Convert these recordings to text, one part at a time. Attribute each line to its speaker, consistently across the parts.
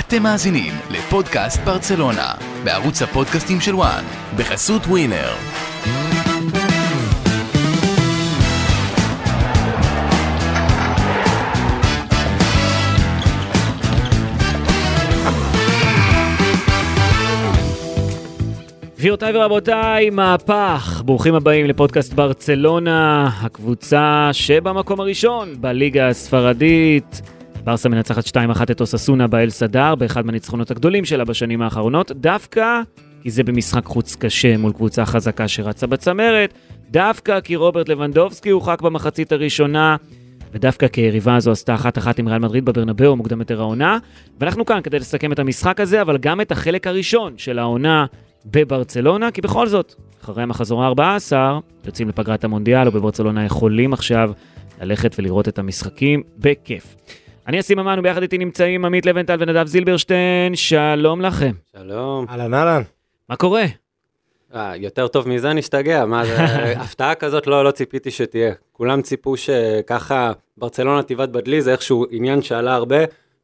Speaker 1: אתם מאזינים לפודקאסט ברצלונה, בערוץ הפודקאסטים של וואן, בחסות ווינר.
Speaker 2: גבירותיי ורבותיי, מהפך. ברוכים הבאים לפודקאסט ברצלונה, הקבוצה שבמקום הראשון בליגה הספרדית. ברסה מנצחת 2-1 את אוססונה באל סדר, באחד מהניצחונות הגדולים שלה בשנים האחרונות, דווקא כי זה במשחק חוץ קשה מול קבוצה חזקה שרצה בצמרת, דווקא כי רוברט לבנדובסקי הורחק במחצית הראשונה, ודווקא כי היריבה הזו עשתה אחת אחת עם ריאל מדריד בברנבאו מוקדם יותר העונה. ואנחנו כאן כדי לסכם את המשחק הזה, אבל גם את החלק הראשון של העונה בברצלונה, כי בכל זאת, אחרי המחזור ה-14, יוצאים לפגרת המונדיאל, ובברצלונה יכולים עכשיו ללכת ולראות את המשחקים בכיף. אני אסים אמן, וביחד איתי נמצאים עמית לבנטל ונדב זילברשטיין, שלום לכם.
Speaker 3: שלום.
Speaker 4: אהלן אהלן.
Speaker 2: מה קורה?
Speaker 3: אה, יותר טוב מזה נשתגע, מה זה, הפתעה כזאת לא, לא ציפיתי שתהיה. כולם ציפו שככה ברצלונה תיבד בדלי, זה איכשהו עניין שעלה הרבה.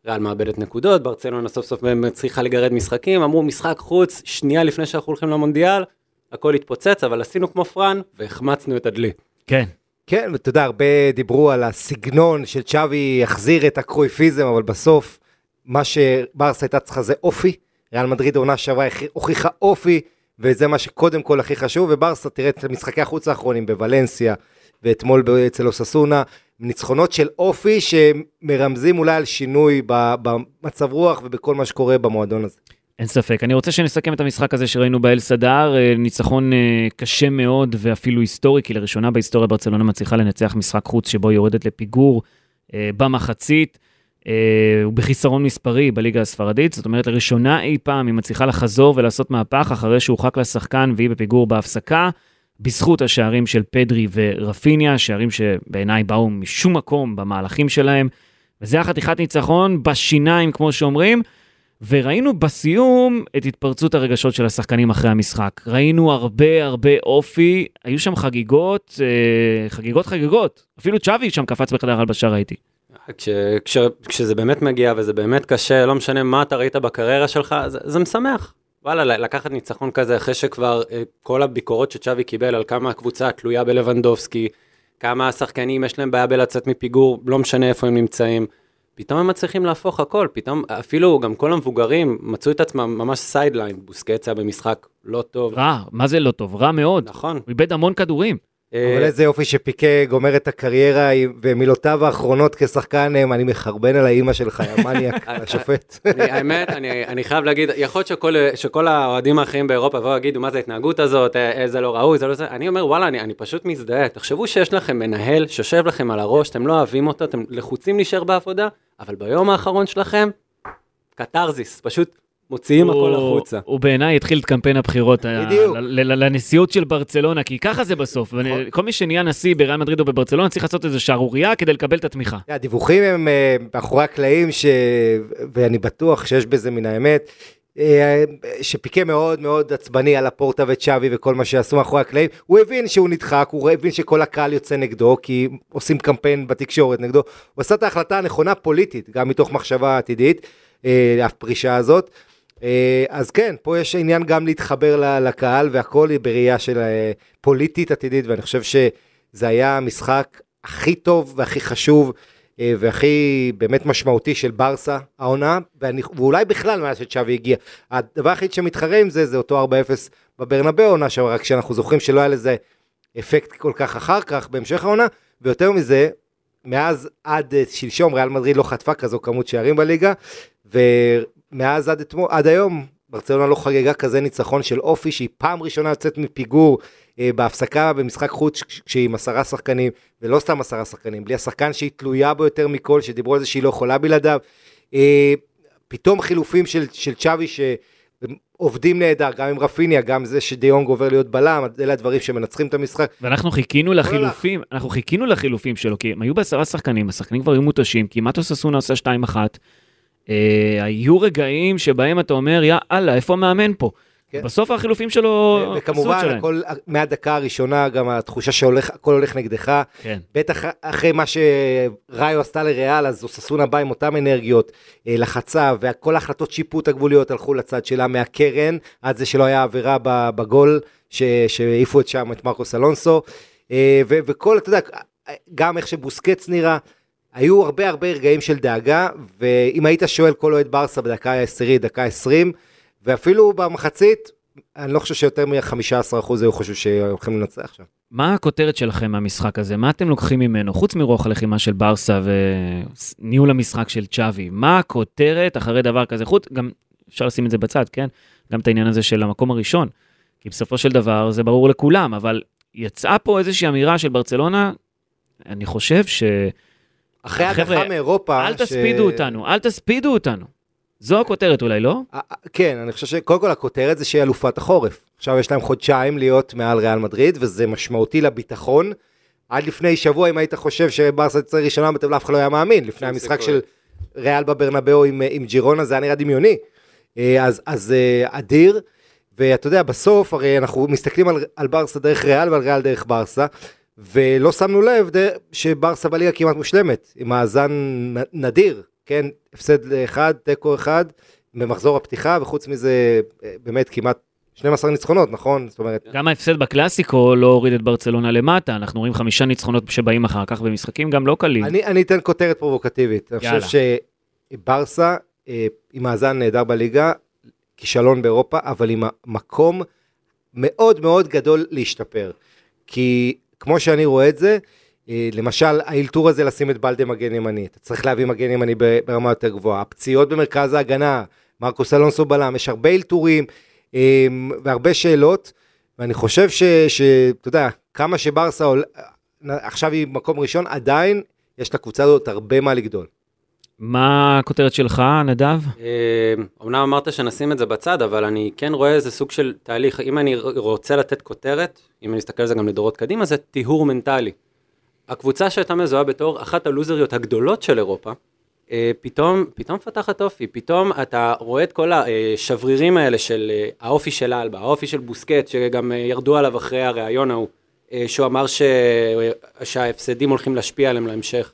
Speaker 3: ריאל מאבדת נקודות, ברצלונה סוף סוף צריכה לגרד משחקים, אמרו משחק חוץ, שנייה לפני שאנחנו הולכים למונדיאל, הכל התפוצץ, אבל עשינו כמו פראן והחמצנו את הדלי.
Speaker 2: כן.
Speaker 4: כן, ואתה יודע, הרבה דיברו על הסגנון של צ'אבי יחזיר את הקרויפיזם, אבל בסוף, מה שברסה הייתה צריכה זה אופי. ריאל מדריד העונה שעברה הוכיחה אופי, וזה מה שקודם כל הכי חשוב, וברסה, תראה את משחקי החוץ האחרונים בוולנסיה, ואתמול אצל אוססונה, ניצחונות של אופי שמרמזים אולי על שינוי במצב רוח ובכל מה שקורה במועדון הזה.
Speaker 2: אין ספק. אני רוצה שנסכם את המשחק הזה שראינו באל סדר, אה, ניצחון אה, קשה מאוד ואפילו היסטורי, כי לראשונה בהיסטוריה ברצלונה מצליחה לנצח משחק חוץ שבו היא יורדת לפיגור אה, במחצית. ובחיסרון מספרי בליגה הספרדית, זאת אומרת לראשונה אי פעם היא מצליחה לחזור ולעשות מהפך אחרי שהורחק לשחקן והיא בפיגור בהפסקה. בזכות השערים של פדרי ורפיניה, שערים שבעיניי באו משום מקום במהלכים שלהם, וזה החתיכת ניצחון בשיניים, כמו שאומרים, וראינו בסיום את התפרצות הרגשות של השחקנים אחרי המשחק. ראינו הרבה הרבה אופי, היו שם חגיגות, אה, חגיגות חגיגות. אפילו צ'אבי שם קפץ בחדר הלבשה ראיתי.
Speaker 3: כש, כש, כשזה באמת מגיע וזה באמת קשה, לא משנה מה אתה ראית בקריירה שלך, זה, זה משמח. וואלה, לקחת ניצחון כזה אחרי שכבר אה, כל הביקורות שצ'אבי קיבל על כמה הקבוצה תלויה בלבנדובסקי, כמה השחקנים יש להם בעיה בלצאת מפיגור, לא משנה איפה הם נמצאים. פתאום הם מצליחים להפוך הכל, פתאום אפילו גם כל המבוגרים מצאו את עצמם ממש sideline, בוסקטס היה במשחק לא טוב.
Speaker 2: רע, מה זה לא טוב? רע מאוד.
Speaker 3: נכון.
Speaker 2: הוא איבד המון כדורים.
Speaker 4: אבל איזה יופי שפיקה גומר את הקריירה ומילותיו האחרונות כשחקן הם, אני מחרבן על האימא שלך, יא מניאק, השופט.
Speaker 3: האמת, אני חייב להגיד, יכול להיות שכל האוהדים האחרים באירופה יבואו ויגידו, מה זה ההתנהגות הזאת, איזה לא ראוי, זה לא זה, אני אומר, וואלה, אני פשוט מזדהה. תחשבו שיש לכם מנהל שיושב לכם על הראש, אתם לא אוהבים אותו, אתם לחוצים להישאר בעבודה, אבל ביום האחרון שלכם, קתרזיס, פשוט מוציאים הכל החוצה.
Speaker 2: הוא בעיניי התחיל את קמפיין הבחירות לנשיאות של ברצלונה, כי ככה זה בסוף. נכון. כל מי שנהיה נשיא בריאל מדריד או בברצלונה צריך לעשות איזו שערורייה כדי לקבל את התמיכה.
Speaker 4: הדיווחים הם אה, מאחורי הקלעים, ואני בטוח שיש בזה מן האמת. אה, שפיקה מאוד מאוד עצבני על הפורטה וצ'אבי וכל מה שעשו מאחורי הקלעים, הוא הבין שהוא נדחק, הוא הבין שכל הקהל יוצא נגדו, כי עושים קמפיין בתקשורת נגדו, הוא עשה את ההחלטה הנכונה פוליטית, גם מתוך מחשבה עתידית, אה, הפרישה הזאת. אה, אז כן, פה יש עניין גם להתחבר לקהל והכל בראייה של אה, פוליטית עתידית, ואני חושב שזה היה המשחק הכי טוב והכי חשוב אה, והכי באמת משמעותי של ברסה העונה, ואני, ואולי בכלל מאז שצ'אבי הגיע. הדבר היחיד שמתחרה עם זה, זה אותו 4-0 בברנבאו עונה שעברה, רק שאנחנו זוכרים שלא היה לזה אפקט כל כך אחר כך בהמשך העונה, ויותר מזה, מאז עד שלשום ריאל מדריד לא חטפה כזו כמות שערים בליגה. מאז עד אתמול, עד היום, ברצלונה לא חגגה כזה ניצחון של אופי, שהיא פעם ראשונה יוצאת מפיגור אה, בהפסקה במשחק חוץ כשהיא עם עשרה שחקנים, ולא סתם עשרה שחקנים, בלי השחקן שהיא תלויה בו יותר מכל, שדיברו על זה שהיא לא יכולה בלעדיו. אה, פתאום חילופים של, של צ'אבי שעובדים נהדר, גם עם רפיניה, גם זה שדיונג עובר להיות בלם, אלה הדברים שמנצחים את המשחק.
Speaker 2: ואנחנו חיכינו לחילופים, אנחנו חיכינו לחילופים שלו, כי הם היו בעשרה שחקנים, השחקנים כבר היו מותשים, כמעט אוססונה עושה 2-1. אה, היו רגעים שבהם אתה אומר, יא אללה, איפה המאמן פה?
Speaker 4: כן.
Speaker 2: בסוף החילופים שלו,
Speaker 4: וכמובן. הכל, מהדקה הראשונה, גם התחושה שהכל הולך נגדך.
Speaker 2: כן.
Speaker 4: בטח אחרי מה שראיו עשתה לריאל, אז אוססונה בא עם אותן אנרגיות, אה, לחצה, וכל ההחלטות שיפוט הגבוליות הלכו לצד שלה מהקרן, עד זה שלא היה עבירה בגול, שהעיפו את שם את מרקוס אלונסו, אה, וכל, אתה יודע, גם איך שבוסקץ נראה, היו הרבה הרבה רגעים של דאגה, ואם היית שואל כל אוהד ברסה בדקה העשירית, דקה עשרים, ואפילו במחצית, אני לא חושב שיותר מ-15% היו חושבים שהולכים לנצח שם.
Speaker 2: מה הכותרת שלכם מהמשחק הזה? מה אתם לוקחים ממנו? חוץ מרוח הלחימה של ברסה וניהול המשחק של צ'אבי, מה הכותרת אחרי דבר כזה? חוץ, גם אפשר לשים את זה בצד, כן? גם את העניין הזה של המקום הראשון. כי בסופו של דבר זה ברור לכולם, אבל יצאה פה איזושהי אמירה של ברצלונה, אני חושב ש...
Speaker 4: אחרי
Speaker 2: חבר'ה,
Speaker 4: הדחה מאירופה...
Speaker 2: אל
Speaker 4: ש-
Speaker 2: תספידו אותנו, אל תספידו אותנו. זו הכותרת אולי, לא?
Speaker 4: אה, אה, כן, אני חושב שקודם כל הכותרת זה שהיא אלופת החורף. עכשיו יש להם חודשיים להיות מעל ריאל מדריד, וזה משמעותי לביטחון. עד לפני שבוע, אם היית חושב שברסה תצא ראשונה בטבלה, אף אחד לא היה מאמין. לפני המשחק. של ריאל בברנבאו עם, עם ג'ירונה, זה היה נראה דמיוני. אה, אז, אז אה, אדיר, ואתה יודע, בסוף, הרי אנחנו מסתכלים על, על ברסה דרך ריאל ועל ריאל דרך ברסה, ולא שמנו לב שברסה בליגה כמעט מושלמת, עם מאזן נדיר, כן? הפסד לאחד, תיקו אחד, במחזור הפתיחה, וחוץ מזה, אה, באמת כמעט 12 ניצחונות, נכון? זאת אומרת,
Speaker 2: גם ההפסד בקלאסיקו לא הוריד את ברצלונה למטה, אנחנו רואים חמישה ניצחונות שבאים אחר כך במשחקים גם לא קלים.
Speaker 4: אני, אני אתן כותרת פרובוקטיבית. אני
Speaker 2: יאללה.
Speaker 4: חושב שברסה, אה, עם מאזן נהדר בליגה, כישלון באירופה, אבל עם מקום מאוד מאוד גדול להשתפר. כי כמו שאני רואה את זה, אה, למשל, האלתור הזה לשים את בלדה מגן ימני, אתה צריך להביא מגן ימני ברמה יותר גבוהה. הפציעות במרכז ההגנה, מרקוס אלונסו בלם, יש הרבה אלתורים אה, והרבה שאלות, ואני חושב שאתה יודע, כמה שברסה עול... עכשיו היא במקום ראשון, עדיין יש לקבוצה הזאת הרבה מה לגדול.
Speaker 2: מה הכותרת שלך, נדב?
Speaker 3: אה, אמנם אמרת שנשים את זה בצד, אבל אני כן רואה איזה סוג של תהליך. אם אני רוצה לתת כותרת, אם אני אסתכל על זה גם לדורות קדימה, זה טיהור מנטלי. הקבוצה שהייתה מזוהה בתור אחת הלוזריות הגדולות של אירופה, אה, פתאום, פתאום מפתחת אופי, פתאום אתה רואה את כל השברירים האלה של אה, האופי של אלבה, האופי של בוסקט, שגם ירדו עליו אחרי הריאיון ההוא, שהוא אמר ש... שההפסדים הולכים להשפיע עליהם להמשך.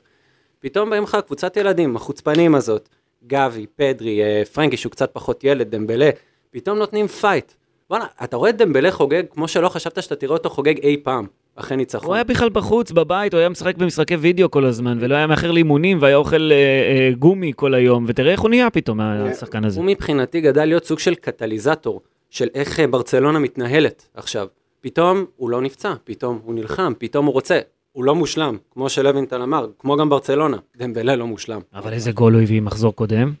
Speaker 3: פתאום באים לך קבוצת ילדים, החוצפנים הזאת, גבי, פדרי, אה, פרנקי שהוא קצת פחות ילד, דמבלה, פתאום נותנים פייט. וואלה, אתה רואה את דמבלה חוגג כמו שלא חשבת שאתה תראה אותו חוגג אי פעם, אחרי ניצחון.
Speaker 2: הוא היה בכלל בחוץ, בבית, הוא היה משחק במשחקי וידאו כל הזמן, ולא היה מאחר לאימונים, והיה אוכל אה, אה, גומי כל היום, ותראה איך הוא נהיה פתאום, השחקן הזה.
Speaker 3: הוא מבחינתי גדל להיות סוג של קטליזטור, של איך אה, ברצלונה מתנהלת עכשיו. פתאום הוא לא נפצע, פתאום הוא נלחם, פתאום הוא רוצה. הוא לא מושלם, כמו שלוינטל אמר, כמו גם ברצלונה. דמבלה לא מושלם.
Speaker 2: אבל איזה גול הוא הביא מחזור קודם.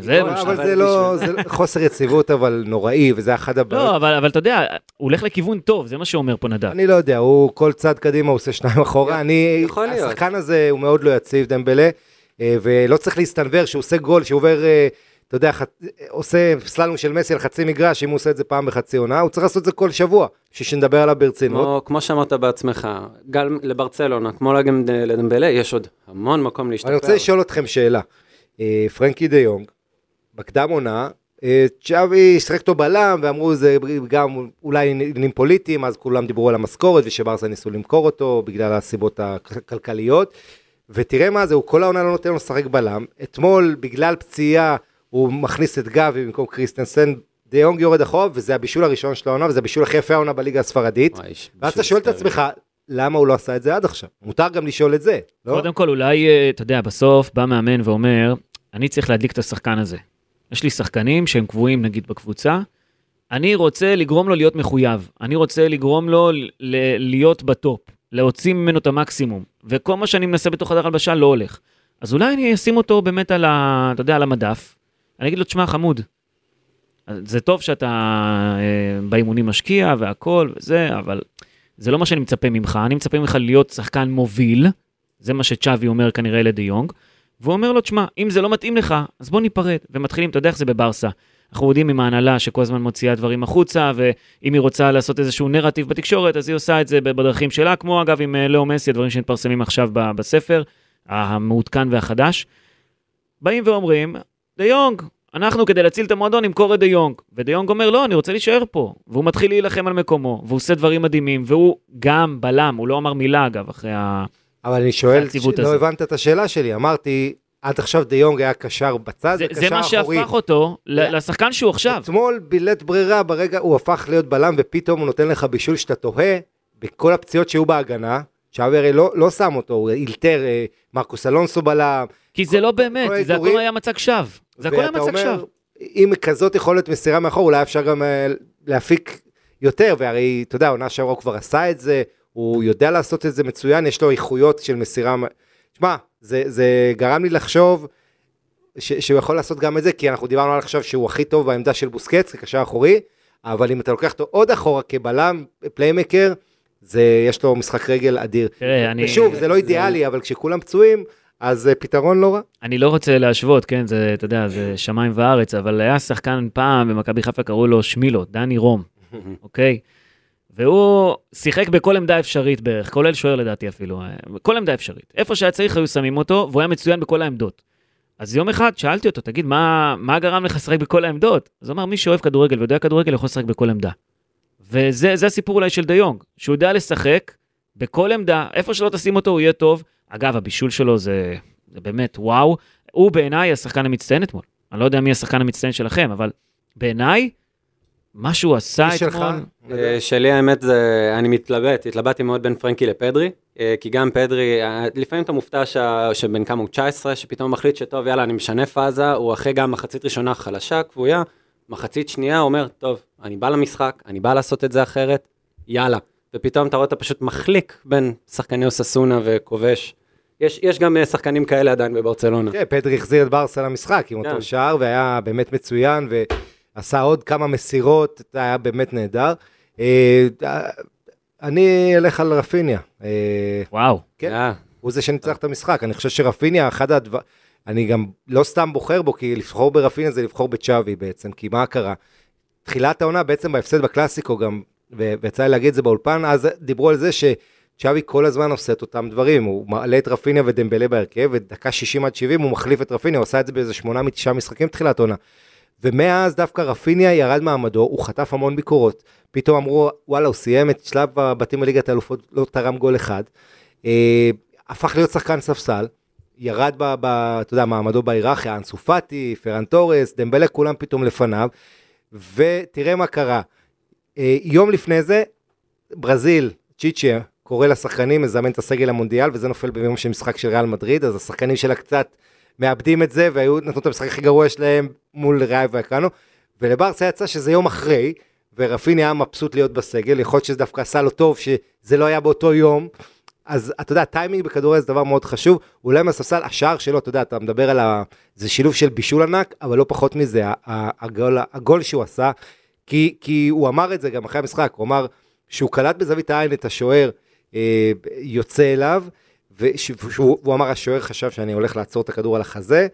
Speaker 2: זה
Speaker 4: אבל,
Speaker 2: מה ש-
Speaker 4: אבל זה לא, זה חוסר יציבות, אבל נוראי, וזה אחד הבעיות.
Speaker 2: לא, אבל אתה יודע, הוא הולך לכיוון טוב, זה מה שאומר פה נדב.
Speaker 4: אני לא יודע, הוא כל צד קדימה הוא עושה שניים אחורה, אני. השחקן הזה הוא מאוד לא יציב, דמבלה, אה, ולא צריך להסתנוור שהוא עושה גול, שהוא עובר, אה, אתה יודע, חצ- עושה סללום של מסי על חצי מגרש, אם הוא עושה את זה פעם בחצי עונה, הוא צריך לעשות את זה כל שבוע, בשביל שנדבר עליו ברצינות.
Speaker 3: כמו, כמו שאמרת בעצמך, גם לברצלונה, כמו גם לדמבלה, יש עוד המון מקום להשתפר.
Speaker 4: אני רוצה לשאול אתכם שאלה, אה, פרנקי דה יונג, בקדם עונה, אה, צ'אבי שיחק אותו בלם, ואמרו זה גם אולי עניינים פוליטיים, אז כולם דיברו על המשכורת, ושברסה ניסו למכור אותו בגלל הסיבות הכלכליות. ותראה מה זה, הוא כל העונה לא נותן לו לשחק בלם. אתמול, בגלל פציעה, הוא מכניס את גבי במקום קריסטנסן. דה יונג יורד אחורה, וזה הבישול הראשון של העונה, וזה הבישול הכי יפה העונה בליגה הספרדית. ואז אתה שואל את. עצמך, למה הוא לא עשה את זה עד עכשיו? מותר גם לשאול את זה, לא?
Speaker 2: קודם כל, אולי, אה, אתה יודע, בסוף בא מאמן ואומר, אני צריך להדליק את השחקן הזה. יש לי שחקנים שהם קבועים, נגיד, בקבוצה, אני רוצה לגרום לו להיות מחויב. אני רוצה לגרום לו להיות בטופ, להוציא ממנו את המקסימום. וכל מה שאני מנסה בתוך חדר הלבשה לא הולך. אז אולי אני אשים אותו באמת על ה... אתה יודע, על המדף. אני אגיד לו, תשמע, חמוד, זה טוב שאתה אה, באימונים משקיע והכל וזה, אבל זה לא מה שאני מצפה ממך. אני מצפה ממך להיות שחקן מוביל, זה מה שצ'אבי אומר כנראה לדה יונג, והוא אומר לו, תשמע, אם זה לא מתאים לך, אז בוא ניפרד. ומתחילים, אתה יודע איך זה בברסה. אנחנו יודעים עם ההנהלה שכל הזמן מוציאה דברים החוצה, ואם היא רוצה לעשות איזשהו נרטיב בתקשורת, אז היא עושה את זה בדרכים שלה, כמו אגב עם אה, לאו מסי, הדברים שמתפרסמים עכשיו בספר, המעודכן והחדש. באים ואומרים, דה יונג, אנחנו כדי להציל את המועדון נמכור את דה יונג. ודה יונג אומר, לא, אני רוצה להישאר פה. והוא מתחיל להילחם על מקומו, והוא עושה דברים מדהימים, והוא גם בלם, הוא לא אמר מילה אגב, אחרי.
Speaker 4: אבל אני שואל,
Speaker 2: הציוות
Speaker 4: לא. הבנת את השאלה שלי, אמרתי, עד עכשיו דה יונג היה קשר בצד,
Speaker 2: זה,
Speaker 4: וקשר
Speaker 2: זה מה
Speaker 4: אחורי.
Speaker 2: שהפך אותו לשחקן שהוא עכשיו.
Speaker 4: אתמול בלית ברירה, ברגע הוא הפך להיות בלם, ופתאום הוא נותן לך בישול שאתה תוהה, בכל הפציעות שהיו בהגנה, הרי לא, לא שם אותו, הוא אילתר, אה, מרקוס אלונסו בלם.
Speaker 2: כי זה לא באמת,
Speaker 4: כל
Speaker 2: זה הכל היה מצג שווא. זה הכל היה מצג שווא.
Speaker 4: אם כזאת יכולת מסירה מאחור, אולי אפשר גם אה, להפיק יותר, והרי, אתה יודע, עונה שעברה הוא כבר עשה את זה, הוא יודע לעשות את זה מצוין, יש לו איכויות של מסירה. שמע, זה, זה גרם לי לחשוב ש, שהוא יכול לעשות גם את זה, כי אנחנו דיברנו על עכשיו שהוא הכי טוב בעמדה של בוסקץ, כקשר אחורי, אבל אם אתה לוקח אותו עוד אחורה כבלם, פליימקר, זה, יש לו משחק רגל אדיר.
Speaker 2: תראה, אני...
Speaker 4: ושוב, זה לא אידיאלי, אבל כשכולם פצועים, אז זה פתרון לא רע.
Speaker 2: אני לא רוצה להשוות, כן, זה, אתה יודע, זה שמיים וארץ, אבל היה שחקן פעם במכבי חיפה, קראו לו שמילו, דני רום, אוקיי? והוא שיחק בכל עמדה אפשרית בערך, כולל שוער לדעתי אפילו, אה, בכל עמדה אפשרית. איפה שהיה צריך היו שמים אותו, והוא היה מצוין בכל העמדות. אז יום אחד שאלתי אותו, תגיד, מה, מה גרם לך לשחק בכל העמדות? אז הוא אמר, מי שאוהב כדורגל ויודע כדורגל יכול לשחק בכל עמדה. וזה זה הסיפור אולי של דה יונג, שהוא יודע לשחק בכל עמדה, איפה שלא תשים אותו הוא יהיה טוב. אגב, הבישול שלו זה, זה באמת וואו. הוא בעיניי השחקן המצטיין אתמול. אני לא יודע מי השחקן המצטיין שלכם, אבל בעיניי, מה שהוא עשה
Speaker 4: מי שלך?
Speaker 2: אתמול...
Speaker 3: אה, שלי האמת זה, אני מתלבט, התלבטתי מאוד בין פרנקי לפדרי, אה, כי גם פדרי, אה, לפעמים אתה מופתע שה- שבן כמה הוא 19, שפתאום מחליט שטוב, יאללה, אני משנה פאזה, הוא אחרי גם מחצית ראשונה חלשה, כבויה, מחצית שנייה אומר, טוב, אני בא למשחק, אני בא לעשות את זה אחרת, יאללה. ופתאום אתה רואה אתה פשוט מחליק בין שחקני אוססונה וכובש. יש, יש גם אה, שחקנים כאלה עדיין בברצלונה.
Speaker 4: כן, פדרי החזיר את ברסה למשחק עם
Speaker 3: כן.
Speaker 4: אותו שער, והיה באמת מצוין, ועשה עוד כמה מסירות, זה היה באמת נהדר. אה, אני אלך על רפיניה. אה,
Speaker 2: וואו.
Speaker 4: כן.
Speaker 3: אה,
Speaker 4: הוא זה שניצח את המשחק. אני חושב שרפיניה, אחד הדבר... אני גם לא סתם בוחר בו, כי לבחור ברפיניה זה לבחור בצ'אבי בעצם, כי מה קרה? תחילת העונה בעצם בהפסד בקלאסיקו גם, ויצא לי להגיד את זה באולפן, אז דיברו על זה שצ'אבי כל הזמן עושה את אותם דברים, הוא מעלה את רפיניה ודמבלה בהרכב, ודקה 60 עד 70 הוא מחליף את רפיניה, הוא עשה את זה באיזה 8 מתשעה משחקים תחילת עונה. ומאז דווקא רפיניה ירד מעמדו, הוא חטף המון ביקורות. פתאום אמרו, וואלה, הוא סיים את שלב הבתים בליגת האלופות, לא תרם גול אחד. אה, הפך להיות שחקן ספסל, ירד, ב, ב, אתה יודע, מעמדו בהיררכיה, אנסו פאטי, פרן תורס, דמבלה, כולם פתאום לפניו. ותראה מה קרה. אה, יום לפני זה, ברזיל, צ'יצ'ה, קורא לשחקנים, מזמן את הסגל המונדיאל, וזה נופל ביום של משחק של ריאל מדריד, אז השחקנים שלה קצת מאבדים את זה, והיו נתנו את המשחק הכי גרוע שלהם מול ריאל ואקרנו, ולברסה יצא שזה יום אחרי, ורפיני היה מבסוט להיות בסגל, יכול להיות שזה דווקא עשה לו טוב שזה לא היה באותו יום, אז אתה יודע, טיימינג בכדורגל זה דבר מאוד חשוב, אולי מהספסל, השער שלו, אתה יודע, אתה מדבר על ה... זה שילוב של בישול ענק, אבל לא פחות מזה, הגול, הגול שהוא עשה, כי, כי הוא אמר את זה גם אחרי המשחק, הוא אמר שהוא קלט בזווית העין את השוער אה, יוצא אליו, והוא אמר, השוער חשב שאני הולך לעצור את הכדור על החזה,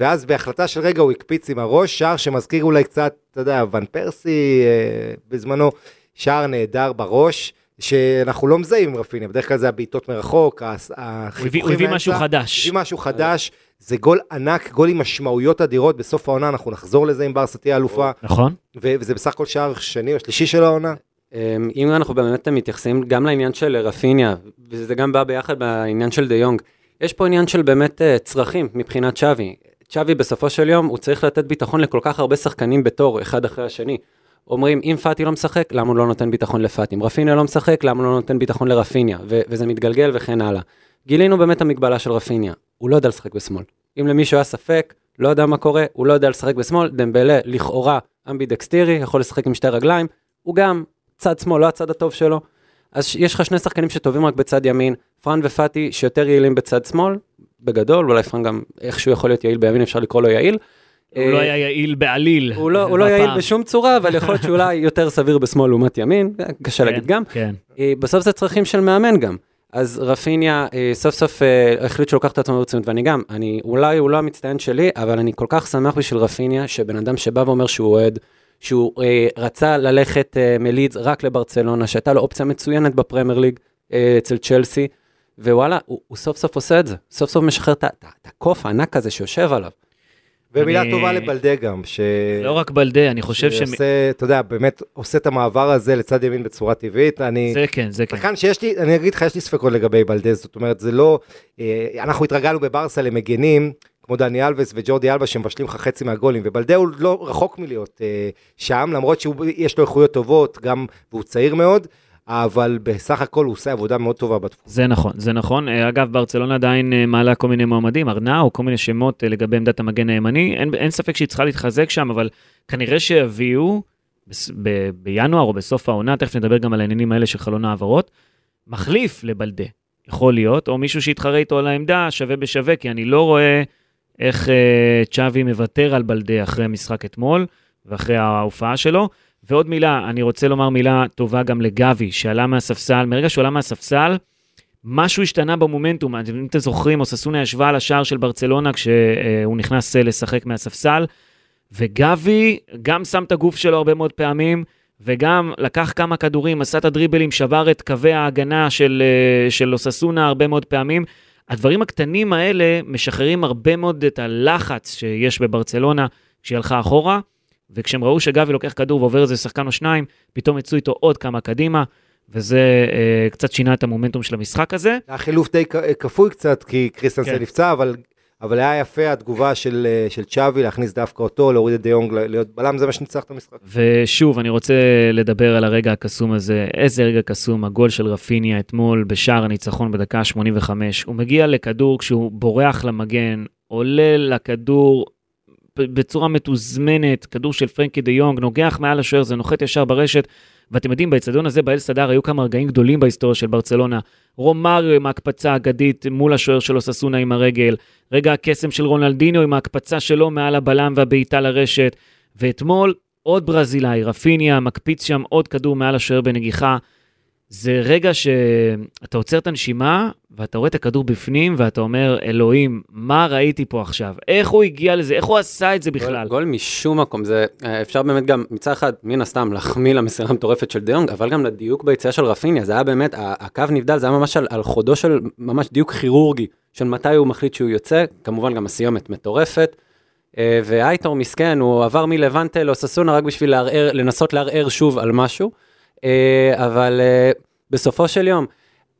Speaker 4: ואז בהחלטה של רגע הוא הקפיץ עם הראש, שער שמזכיר אולי קצת, אתה יודע, ון פרסי אה, בזמנו, שער נהדר בראש, שאנחנו לא מזהים עם רפיניה, בדרך כלל זה הבעיטות מרחוק, הס-
Speaker 2: הוא הביא- הוא. משהו חדש.
Speaker 4: הביא משהו חדש, זה גול ענק, גול עם משמעויות אדירות, בסוף העונה אנחנו נחזור לזה אם ברסה תהיה אלופה,
Speaker 2: נכון?
Speaker 4: ו- וזה בסך הכל שער שני או שלישי של העונה.
Speaker 3: אמ, אם אנחנו באמת מתייחסים גם לעניין של רפיניה, וזה גם בא ביחד בעניין של דה יונג, יש פה עניין של באמת אה, צרכים מבחינת שווי. שווי בסופו של יום, הוא צריך לתת ביטחון לכל כך הרבה שחקנים בתור, אחד אחרי השני. אומרים, אם פאטי לא משחק, למה הוא לא נותן ביטחון לפאטי? אם רפיניה לא משחק, למה הוא לא נותן ביטחון לרפיניה? ו- וזה מתגלגל וכן הלאה. גילינו באמת המגבלה של רפיניה, הוא לא יודע לשחק בשמאל. אם למישהו היה ספק, לא יודע מה קורה, הוא לא יודע לשחק בשמאל, דמבלה לכאורה אמבי דקסטירי, יכול לשחק עם שתי רגליים, הוא גם צד שמאל, לא הצד הטוב שלו. אז יש לך שני שחקנים שטובים רק בצד ימין, פרן ופאטי שיותר יעילים בצד שמאל, בגדול, אולי פרן גם איכשהו יכול להיות יעיל בימין, אפשר לקרוא לו יעיל.
Speaker 2: הוא
Speaker 3: אה,
Speaker 2: לא היה יעיל בעליל.
Speaker 3: הוא לא, הוא לא יעיל. בשום צורה, אבל יכול להיות שאולי יותר סביר בשמאל לעומת ימין, אה, קשה
Speaker 2: כן,
Speaker 3: להגיד גם.
Speaker 2: כן.
Speaker 3: אה, בסוף זה צרכים של מאמן גם. אז רפיניה אה, סוף סוף אה, החליט שהוא לוקח את עצמו ברצינות, ואני גם, אני, אולי הוא לא המצטיין שלי, אבל אני כל כך שמח בשביל רפיניה, שבן אדם שבא ואומר שהוא אוהד, שהוא אה, רצה ללכת אה, מלידס רק לברצלונה, שהייתה לו אופציה מצוינת בפרמייר ליג אה, אצל צ'לסי, ווואלה, הוא, הוא סוף סוף עושה את זה, סוף סוף משחרר את הקוף הענק הזה שיושב עליו.
Speaker 4: ומילה
Speaker 2: אני-
Speaker 4: טובה לבלדה גם, ש...
Speaker 2: לא רק בלדה, אני חושב ש...
Speaker 4: שעושה, אתה יודע, באמת עושה את המעבר הזה לצד ימין בצורה טבעית. אני...
Speaker 2: זה כן, זה כן.
Speaker 4: שחקן שיש לי, אני אגיד לך, יש לי ספקות לגבי בלדז, זאת אומרת, זה לא, אה, אנחנו התרגלנו בברסה למגנים, כמו דני אלווס וג'ורדי אלבה שמבשלים לך חצי מהגולים, ובלדה הוא לא רחוק מלהיות אה, שם, למרות שיש לו איכויות טובות, גם, והוא צעיר מאוד, אבל בסך הכל הוא עושה עבודה מאוד טובה בתחום.
Speaker 2: זה נכון, זה נכון. אה, אגב, ברצלונה עדיין אה, מעלה כל מיני מועמדים, ארנאו, כל מיני שמות אה, לגבי עמדת המגן הימני. אין, אין ספק שהיא צריכה להתחזק שם, אבל כנראה שיביאו ב- בינואר או בסוף העונה, תכף נדבר גם על העניינים האלה של חלון העברות, מחליף לבלדה, יכול להיות, או מישהו שיתחרה איתו על העמדה, שווה בשווה, כי אני לא רואה איך אה, צ'אבי מוותר על בלדה אחרי המשחק אתמול ואחרי ההופעה שלו. ועוד מילה, אני רוצה לומר מילה טובה גם לגבי, שעלה מהספסל, מרגע שהוא עלה מהספסל, משהו השתנה במומנטום, אם אתם זוכרים, אוססונה ישבה על השער של ברצלונה כשהוא נכנס לשחק מהספסל, וגבי גם שם את הגוף שלו הרבה מאוד פעמים, וגם לקח כמה כדורים, עשה את הדריבלים, שבר את קווי ההגנה של, אה, של אוססונה הרבה מאוד פעמים. הדברים הקטנים האלה משחררים הרבה מאוד את הלחץ שיש בברצלונה כשהיא הלכה אחורה, וכשהם ראו שגבי לוקח כדור ועובר איזה שחקן או שניים, פתאום יצאו איתו עוד כמה קדימה, וזה אה, קצת שינה את המומנטום של המשחק הזה.
Speaker 4: היה חילוף די כ- כפוי קצת, כי קריסטנסן
Speaker 2: כן.
Speaker 4: נפצע, אבל... אבל היה יפה התגובה של, אה, של צ'אבי להכניס דווקא אותו, להוריד את דיונג להיות בלם, זה מה שניצח את המשחק.
Speaker 2: ושוב, אני רוצה לדבר על הרגע הקסום הזה. איזה רגע קסום, הגול של רפיניה אתמול בשער הניצחון בדקה 85. הוא מגיע לכדור כשהוא בורח למגן, עולה לכדור בצורה מתוזמנת, כדור של פרנקי דה יונג, נוגח מעל השוער, זה נוחת ישר ברשת. ואתם יודעים, באצטדיון הזה, באל סדר, היו כמה רגעים גדולים בהיסטוריה של ברצלונה. רומאריו עם ההקפצה האגדית מול השוער של אוססונה עם הרגל, רגע הקסם של רונלדינו עם ההקפצה שלו מעל הבלם והבעיטה לרשת, ואתמול עוד ברזילאי, רפיניה, מקפיץ שם עוד כדור מעל השוער בנגיחה. זה רגע שאתה עוצר את הנשימה, ואתה רואה את הכדור בפנים, ואתה אומר, אלוהים, מה ראיתי פה עכשיו? איך הוא הגיע לזה? איך הוא עשה את זה בכלל?
Speaker 3: גול, גול משום מקום, זה אה, אפשר באמת גם מצד אחד, מן הסתם, להחמיא למסירה המטורפת של דיונג, אבל גם לדיוק ביציאה של רפיניה, זה היה באמת, הקו נבדל, זה היה ממש על, על חודו של ממש דיוק כירורגי, של מתי הוא מחליט שהוא יוצא, כמובן גם הסיומת מטורפת. אה, ואייטור מסכן, הוא עבר מלבנטה לאוססונה רק בשביל לערער, לנסות לערער שוב על משהו, אבל אה, בסופו של יום,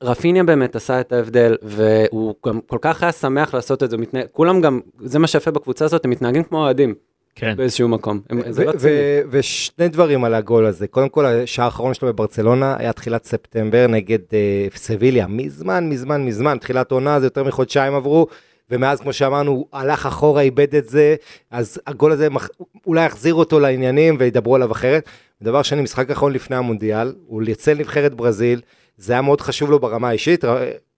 Speaker 3: רפיניה באמת עשה את ההבדל, והוא גם כל כך היה שמח לעשות את זה, מתנה... כולם גם, זה מה שיפה בקבוצה הזאת, הם מתנהגים כמו אוהדים.
Speaker 2: כן.
Speaker 3: באיזשהו מקום. הם- זה לא.
Speaker 4: ו- ושני דברים על הגול הזה. קודם כל, השער האחרון שלו בברצלונה היה תחילת ספטמבר נגד אה, סביליה. מזמן, מזמן, מזמן, תחילת עונה, זה יותר מחודשיים עברו. ומאז, כמו שאמרנו, הוא הלך אחורה, איבד את זה, אז הגול הזה אולי יחזיר אותו לעניינים וידברו עליו אחרת. דבר שני, משחק אחרון לפני המונדיאל, הוא יצא לנבחרת ברזיל, זה היה מאוד חשוב לו ברמה האישית,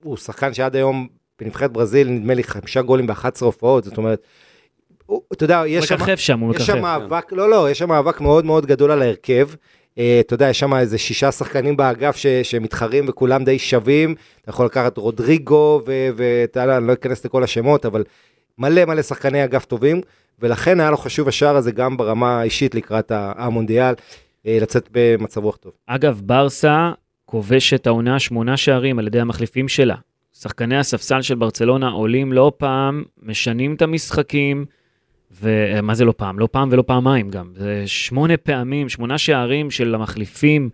Speaker 4: הוא שחקן שעד היום בנבחרת ברזיל, נדמה לי חמישה גולים ב-11 הופעות, זאת אומרת, הוא- אתה יודע, יש שם...
Speaker 2: שם,
Speaker 4: יש שם. מאבק, לא, לא, יש שם מאבק מאוד מאוד גדול על ההרכב. אה, אתה יודע, יש שם איזה שישה שחקנים באגף ש, שמתחרים וכולם די שווים. אתה יכול לקחת רודריגו, ואתה יודע, אני לא אכנס לכל השמות, אבל מלא מלא שחקני אגף טובים, ולכן היה לו חשוב השער הזה גם ברמה האישית לקראת המונדיאל, אה, לצאת במצב רוח טוב.
Speaker 2: אגב, ברסה כובשת העונה שמונה שערים על ידי המחליפים שלה. שחקני הספסל של ברצלונה עולים לא פעם, משנים את המשחקים, ומה זה לא פעם? לא פעם ולא פעמיים גם. זה שמונה פעמים, שמונה שערים של המחליפים.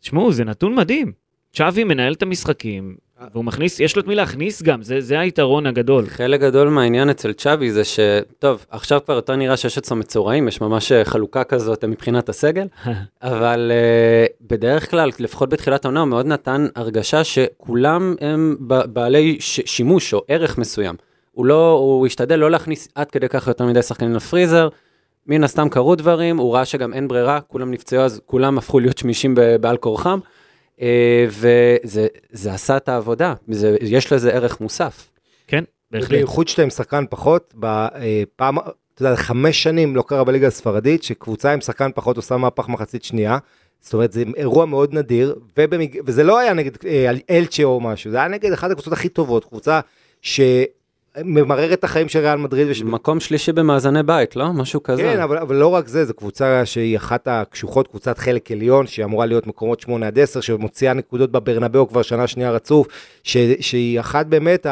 Speaker 2: תשמעו, זה נתון מדהים. צ'אבי מנהל את המשחקים, והוא מכניס, יש לו את מי להכניס גם, זה, זה היתרון הגדול.
Speaker 3: חלק גדול מהעניין אצל צ'אבי זה ש... טוב, עכשיו כבר יותר נראה שיש אצלו מצורעים, יש ממש אה, חלוקה כזאת מבחינת הסגל, אבל uh, בדרך כלל, לפחות בתחילת העונה, הוא מאוד נתן הרגשה שכולם הם בעלי ש- שימוש או ערך מסוים. הוא לא, הוא השתדל לא להכניס עד כדי כך יותר מדי שחקנים לפריזר. מן הסתם קרו דברים, הוא ראה שגם אין ברירה, כולם נפצעו אז כולם הפכו להיות שמישים בעל כורחם, אה, וזה זה עשה את העבודה, זה, יש לזה ערך מוסף.
Speaker 2: כן, בהחלט.
Speaker 4: בייחוד שאתה עם שחקן פחות, בפעם, אתה יודע, חמש שנים לא קרה בליגה הספרדית, שקבוצה עם שחקן פחות עושה מהפך מחצית שנייה. זאת אומרת, זה אירוע מאוד נדיר, ובמג... וזה לא היה נגד אה, אלצ'ה או משהו, זה היה נגד אחת הקבוצות הכי טובות, קבוצה שממררת את החיים של ריאל מדריד. וש...
Speaker 3: מקום שלישי במאזני בית, לא? משהו כזה.
Speaker 4: כן, אבל, אבל לא רק זה, זו קבוצה שהיא אחת הקשוחות, קבוצת חלק עליון, שהיא אמורה להיות מקומות 8 עד 10, שמוציאה נקודות בברנבאו כבר שנה שנייה רצוף, ש, שהיא אחת באמת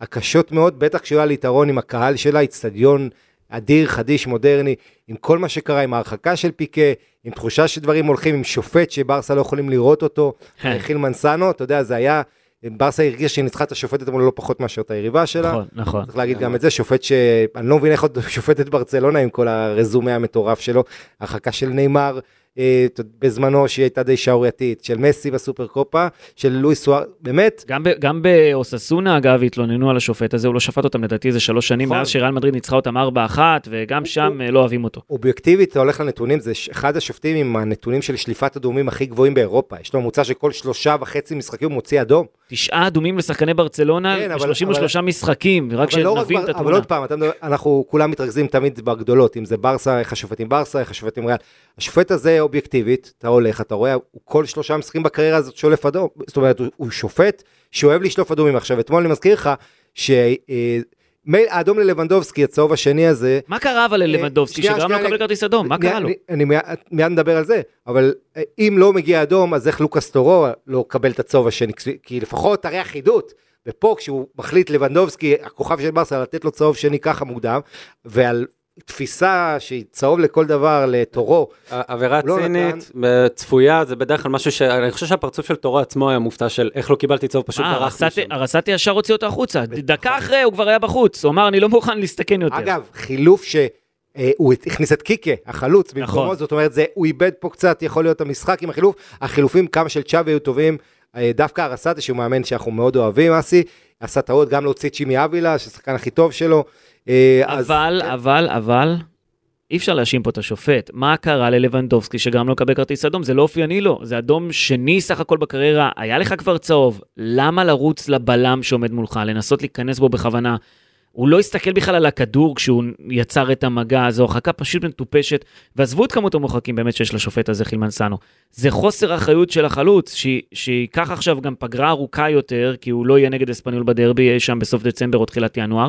Speaker 4: הקשות מאוד, בטח כשהיא עולה ליתרון עם הקהל שלה, איצטדיון אדיר, חדיש, מודרני, עם כל מה שקרה, עם ההרחקה של פיקה, עם תחושה שדברים הולכים, עם שופט שברסה לא יכולים לראות אותו,
Speaker 2: כן.
Speaker 4: חיל מנסנו, אתה יודע, זה היה, ברסה הרגיש שהיא ניצחה את השופטת מול לא פחות מאשר את היריבה שלה.
Speaker 2: נכון, נכון.
Speaker 4: צריך להגיד גם את זה, שופט שאני לא מבין איך עוד שופט את ברצלונה עם כל הרזומה המטורף שלו, הרחקה של נאמר אה, בזמנו שהיא הייתה די שערורייתית, של מסי בסופר קופה, של לואיס סואר, באמת,
Speaker 2: גם, ב, גם באוססונה, אגב, התלוננו על השופט הזה, הוא לא שפט אותם לדעתי איזה שלוש שנים,
Speaker 4: נכון.
Speaker 2: מאז שריאל מדריד ניצחה אותם 4-1, וגם שם אה, לא אוהבים אותו.
Speaker 4: אובייקטיבית, אתה הולך לנתונים, זה ש- אחד השופטים עם הנתונים של שליפת אדומים הכי גבוהים באירופה. יש לו ממוצע שכל שלושה וחצי משחקים הוא מוציא אדום.
Speaker 2: תשעה אדומים לשחקני ברצלונה,
Speaker 4: כן, אבל-
Speaker 2: ב-33 משחקים, רק
Speaker 4: אבל לא רק
Speaker 2: שנבין
Speaker 4: בר-
Speaker 2: את
Speaker 4: אבל
Speaker 2: התמונה.
Speaker 4: עוד פעם, מדבר- אנחנו כולם מתרכזים תמיד בגדולות, אם זה ברסה, איך השופטים ברסה, איך השופטים ריאל. השופט הזה אובייקטיבית, אתה הולך, אתה רואה, הוא כל שלושה משחקים בקריירה הזאת שולף אדום. זאת אומרת, הוא, הוא שופט שאוהב לשלוף אדומים. עכשיו, אתמול אני מזכיר לך, שהאדום ללבנדובסקי, הצהוב השני הזה,
Speaker 2: מה קרה אבל ללבנדובסקי,
Speaker 4: שנייה,
Speaker 2: שגרם לו לקבל כרטיס אדום? מה קרה לו?
Speaker 4: אני, מיד נדבר על זה, אבל אה, אם לא מגיע אדום, אז איך לוקאס טורו לא קבל את הצהוב השני? כי לפחות הרי אחידות. ופה כשהוא מחליט לבנדובסקי, הכוכב של ברסה, לתת לו צהוב שני ככה מוקדם, ועל תפיסה שהיא צהוב לכל דבר לטורו,
Speaker 3: עבירה
Speaker 4: לא
Speaker 3: צינית, צפויה, זה בדרך כלל משהו שאני חושב שהפרצוף של טורו עצמו היה מופתע של איך לא קיבלתי צהוב, פשוט
Speaker 2: אה,
Speaker 3: ברחתי
Speaker 2: הרסתי-. הרסתי ישר הוציא אותו החוצה. דקה אחרי הוא כבר היה בחוץ, הוא אמר, אני לא מוכן להסתכן יותר.
Speaker 4: אגב, חילוף ש... אה, הוא הכניס את קיקה, החלוץ, במקומו,
Speaker 2: נכון.
Speaker 4: זאת אומרת, זה, הוא איבד פה קצת, יכול להיות המשחק עם החילוף. החילופים, כמה של צ'אבי היו טובים, אה, דווקא ארסטה, שהוא מאמן שאנחנו מאוד אוהבים, אסי, עשה טעות גם להוציא את צ'ימי אבילה, שהשחקן הכי טוב שלו. אה,
Speaker 2: אבל, אבל, אבל, אי אפשר להאשים פה את השופט. מה קרה ללבנדובסקי שגרם לו לקבל כרטיס אדום? זה לא אופייני לו, זה אדום שני סך הכל בקריירה, היה לך כבר צהוב, למה לרוץ לבלם שעומד מולך, לנסות להיכנס בו בכוונה? הוא לא הסתכל בכלל על הכדור כשהוא יצר את המגע, זו הרחקה פשוט מטופשת, ועזבו את כמות המורחקים באמת שיש לשופט הזה, חילמן סאנו. זה חוסר אחריות של החלוץ, ש- שייקח עכשיו גם פגרה ארוכה יותר, כי הוא לא יהיה נגד אספניול בדרבי, אי שם בסוף דצמבר או תחילת ינואר.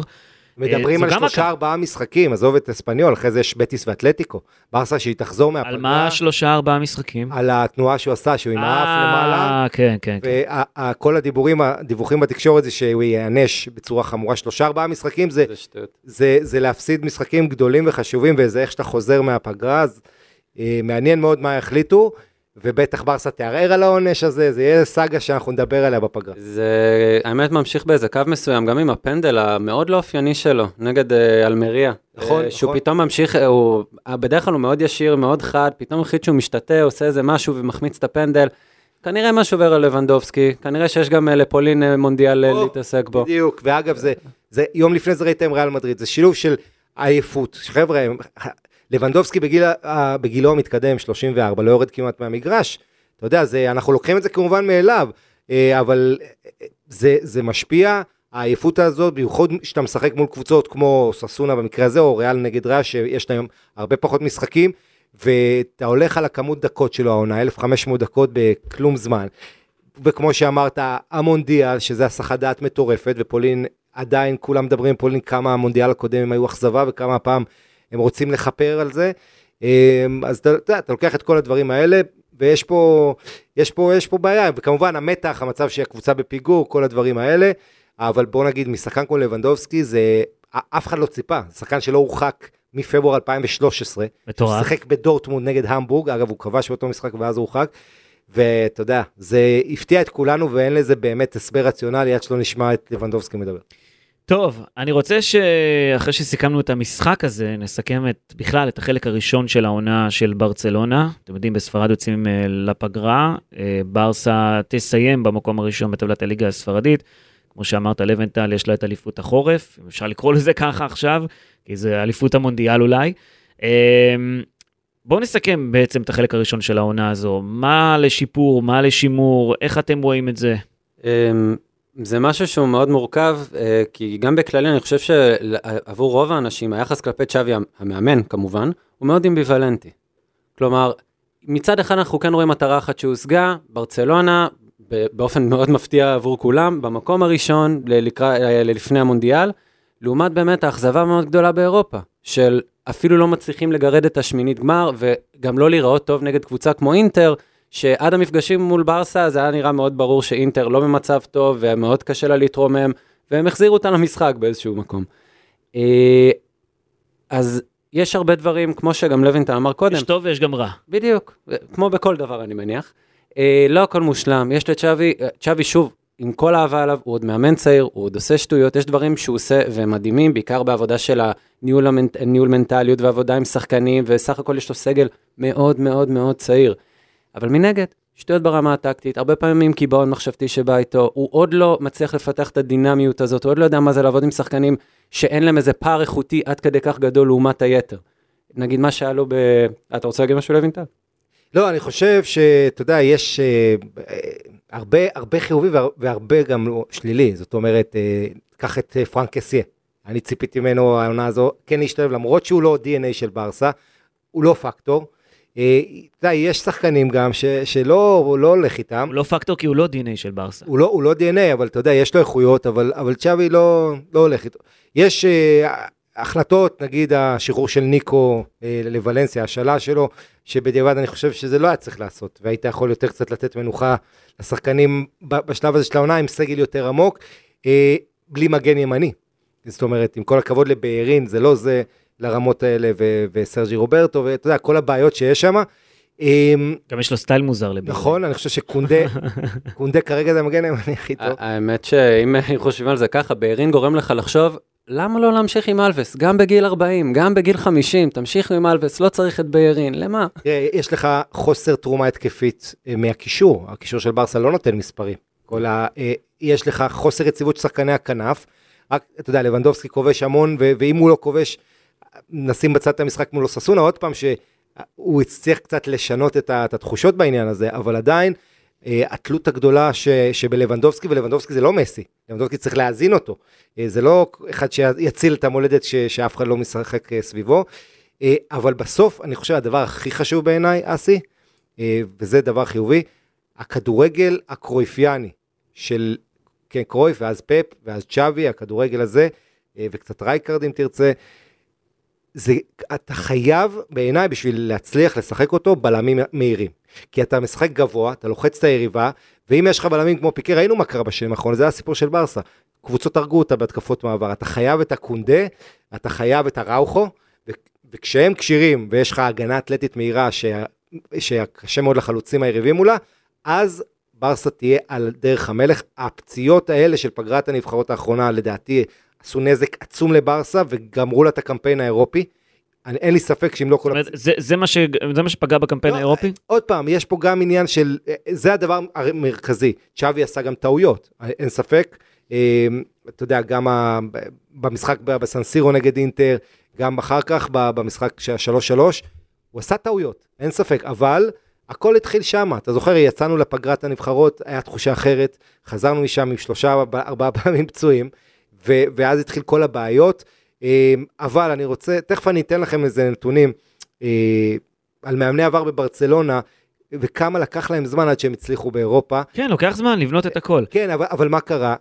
Speaker 4: מדברים
Speaker 2: זו
Speaker 4: על שלושה. ארבעה משחקים, עזוב את אספניול, אחרי זה יש בטיס ואתלטיקו. ברסה שהיא תחזור מהפגרה,
Speaker 2: על מה שלושה ארבעה משחקים?
Speaker 4: על התנועה שהוא עשה, שהוא עם האף למעלה.
Speaker 2: אה, כן, כן, כן.
Speaker 4: וכל הדיבורים, הדיווחים בתקשורת זה שהוא ייענש בצורה חמורה. שלושה ארבעה משחקים זה.
Speaker 3: זה,
Speaker 4: זה להפסיד משחקים גדולים וחשובים, וזה איך שאתה חוזר מהפגרה, אז אה, מעניין מאוד מה יחליטו, ובטח ברסה תערער על העונש הזה, זה יהיה סאגה שאנחנו נדבר עליה בפגרה.
Speaker 3: זה האמת ממשיך באיזה קו מסוים, גם עם הפנדל המאוד לא אופייני שלו, נגד אה, אלמריה.
Speaker 4: נכון,
Speaker 3: אה, שהוא
Speaker 4: נכון.
Speaker 3: פתאום ממשיך, אה, הוא, אה, בדרך כלל הוא מאוד ישיר, מאוד חד, פתאום החליט שהוא משתתה, עושה איזה משהו ומחמיץ את הפנדל. כנראה משהו עובר על לבנדובסקי, כנראה שיש גם אה, לפולין מונדיאל
Speaker 4: או,
Speaker 3: להתעסק בו.
Speaker 4: בדיוק, ואגב, זה, זה, יום לפני זה ראיתם ריאל מדריד, זה שילוב של עייפות. חבר'ה, לבנדובסקי בגיל, בגילו המתקדם, 34, לא יורד כמעט מהמגרש. אתה יודע, זה, אנחנו לוקחים את זה כמובן מאליו, אה, אבל אה, זה, זה משפיע, העייפות הזאת, בייחוד כשאתה משחק מול קבוצות כמו ססונה במקרה הזה, או ריאל נגד ריאל, שיש להם הרבה פחות משחקים, ואתה הולך על הכמות דקות שלו העונה, 1,500 דקות בכלום זמן. וכמו שאמרת, המונדיאל, שזה הסחת דעת מטורפת, ופולין, עדיין כולם מדברים פולין כמה המונדיאל הקודם הם היו אכזבה, וכמה הפעם הם רוצים לכפר על זה. אמ, אז אתה יודע, אתה לוקח את כל הדברים האלה, ויש פה, יש פה, יש פה בעיה, וכמובן המתח, המצב שהקבוצה בפיגור, כל הדברים האלה, אבל בוא נגיד, משחקן כמו לבנדובסקי, זה, אף אחד לא ציפה, זה שחקן שלא הורחק מפברואר 2013.
Speaker 2: מטורף.
Speaker 4: שיחק בדורטמונד נגד המבורג, אגב, הוא כבש באותו משחק ואז הוא הורחק. ואתה יודע, זה הפתיע את כולנו ואין לזה באמת הסבר רציונלי עד שלא נשמע את לבנדובסקי מדבר.
Speaker 2: טוב, אני רוצה שאחרי שסיכמנו את המשחק הזה, נסכם את, בכלל את החלק הראשון של העונה של ברצלונה. אתם יודעים, בספרד יוצאים אה, לפגרה, אה, ברסה תסיים במקום הראשון בטבלת הליגה הספרדית. כמו שאמרת, לבנטל יש לה את אליפות החורף, אם אפשר לקרוא לזה ככה עכשיו, כי זה אליפות המונדיאל אולי. אה, בואו נסכם בעצם את החלק הראשון של העונה הזו. מה לשיפור, מה לשימור, איך אתם רואים את זה?
Speaker 3: זה משהו שהוא מאוד מורכב, אה, כי גם בכללי אני חושב שעבור רוב האנשים היחס כלפי צ'אבי המאמן כמובן, הוא מאוד אמביוולנטי. כלומר, מצד אחד אנחנו כן רואים מטרה אחת שהושגה, ברצלונה, באופן מאוד מפתיע עבור כולם, במקום הראשון ל- לקרא- אה, לפני המונדיאל, לעומת באמת האכזבה מאוד גדולה באירופה, של אפילו לא מצליחים לגרד את השמינית גמר, וגם לא להיראות טוב נגד קבוצה כמו אינטר, שעד המפגשים מול ברסה זה היה נראה מאוד ברור שאינטר לא במצב טוב ומאוד קשה לה להתרומם, והם החזירו אותה למשחק באיזשהו מקום. אה, אז יש הרבה דברים, כמו שגם לוינטל אמר קודם,
Speaker 2: יש טוב ויש גם רע.
Speaker 3: בדיוק, כמו בכל דבר אני מניח. אה, לא הכל מושלם, יש לצ'אבי, אה, צ'אבי שוב, עם כל האהבה עליו, הוא עוד מאמן צעיר, הוא עוד עושה שטויות, יש דברים שהוא עושה והם מדהימים, בעיקר בעבודה של הניהול מנטליות ועבודה עם שחקנים, וסך הכל יש לו סגל מאוד מאוד מאוד צעיר. אבל מנגד, שטויות ברמה הטקטית, הרבה פעמים קיבעון מחשבתי שבא איתו, הוא עוד לא מצליח לפתח את הדינמיות הזאת, הוא עוד לא יודע מה זה לעבוד עם שחקנים שאין להם איזה פער איכותי עד כדי כך גדול לעומת היתר. נגיד מה שהיה לו ב... אתה רוצה להגיד משהו לוינטל?
Speaker 4: לא, אני חושב שאתה יודע, יש אה, אה, הרבה, הרבה חיובי והר- והרבה גם לא שלילי. זאת אומרת, אה, קח את אה, פרנק קסיה. אני ציפיתי ממנו העונה הזו כן להשתלב, למרות שהוא לא DNA של ברסה, הוא לא פקטור. אתה יודע, יש שחקנים גם ש, שלא לא הולך איתם.
Speaker 2: הוא לא פקטור כי הוא לא DNA של ברסה.
Speaker 4: הוא לא, הוא לא DNA, אבל אתה יודע, יש לו איכויות, אבל, אבל צ'אבי לא, לא הולך איתו. יש אה, החלטות, נגיד השחרור של ניקו אה, לוולנסיה, השאלה שלו, שבדיעבד אני חושב שזה לא היה צריך לעשות, והיית יכול יותר קצת לתת מנוחה לשחקנים בשלב הזה של העונה עם סגל יותר עמוק, אה, בלי מגן ימני. זאת אומרת, עם כל הכבוד לבארין, זה לא זה לרמות האלה, ו- וסרג'י רוברטו, ואתה יודע, כל הבעיות שיש שם. אה,
Speaker 2: גם יש לו סטייל מוזר לביבי.
Speaker 4: נכון, אני חושב שקונדה, קונדה כרגע זה המגן הימני הכי טוב.
Speaker 3: האמת שאם חושבים על זה ככה, בארין גורם לך לחשוב, למה לא להמשיך עם אלווס? גם בגיל 40, גם בגיל 50, תמשיכו עם אלווס, לא צריך את בארין, למה?
Speaker 4: יש לך חוסר תרומה התקפית אה, מהקישור, הקישור של ברסה לא נותן מספרים. כל ה... אה, יש לך חוסר יציבות של שחקני הכנף, רק, אתה יודע, לבנדובסקי כובש המון, ו- ואם הוא לא כובש, נשים בצד את המשחק מול אוססונה, עוד פעם שהוא הצליח קצת לשנות את, התחושות בעניין הזה, אבל עדיין, אה, התלות הגדולה ש, שבלבנדובסקי, ולבנדובסקי זה לא מסי, לבנדובסקי צריך להאזין אותו. אה, זה לא אחד שיציל את המולדת ש, שאף אחד לא משחק אה, סביבו, אבל בסוף, אני חושב, הדבר הכי חשוב בעיניי, אסי, וזה דבר חיובי, הכדורגל הקרויפיאני של כן, קרויף, ואז פפ, ואז צ'אבי, הכדורגל הזה, וקצת רייקרד אם תרצה, זה, אתה חייב בעיניי בשביל להצליח לשחק אותו בלמים מהירים. כי אתה משחק גבוה, אתה לוחץ את היריבה, ואם יש לך בלמים כמו פיקה, ראינו מה קרה בשנים האחרונות, זה היה הסיפור של ברסה. קבוצות הרגו אותה בהתקפות מעבר. אתה חייב את הקונדה, אתה חייב את אראוחו, וכשהם כשירים ויש לך הגנה אתלטית מהירה שקשה מאוד לחלוצים היריבים מולה, אז ברסה תהיה על דרך המלך. הפציעות האלה של פגרת הנבחרות האחרונה, לדעתי, עשו נזק עצום לברסה וגמרו לה את הקמפיין האירופי. אני, אין לי ספק שאם לא כל...
Speaker 2: זאת אומרת, זה- זה מה ש- זה מה שפגע בקמפיין
Speaker 4: לא,
Speaker 2: האירופי?
Speaker 4: עוד פעם, יש פה גם עניין של, זה הדבר המרכזי, צ'אבי עשה גם טעויות, אין ספק. אה, אתה יודע, גם ה- במשחק בסנסירו נגד אינטר, גם אחר כך במשחק של השלוש שלוש, הוא עשה טעויות, אין ספק, אבל הכל התחיל שם. אתה זוכר, יצאנו לפגרת הנבחרות, היה תחושה אחרת, חזרנו משם עם שלושה, ארבעה פעמים פצועים, ו- ואז התחיל כל הבעיות. אה, אבל אני רוצה, תכף אני אתן לכם איזה נתונים. אה, על מאמני עבר בברצלונה, וכמה לקח להם זמן עד שהם הצליחו באירופה.
Speaker 2: כן, לוקח זמן לבנות את הכל.
Speaker 4: כן, אבל, אבל מה קרה?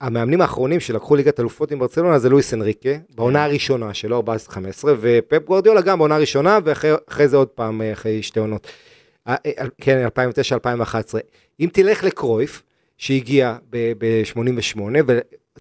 Speaker 4: המאמנים האחרונים שלקחו ליגת אלופות עם ברצלונה זה לואיס אנריקה, בעונה הראשונה שלו, 14-15, ופפ גוורדיולה גם בעונה הראשונה, ואחרי זה עוד פעם, אה, אחרי שתי עונות. אה, כן, 2009-2011. אם תלך לקרויף, שהגיע ב-88,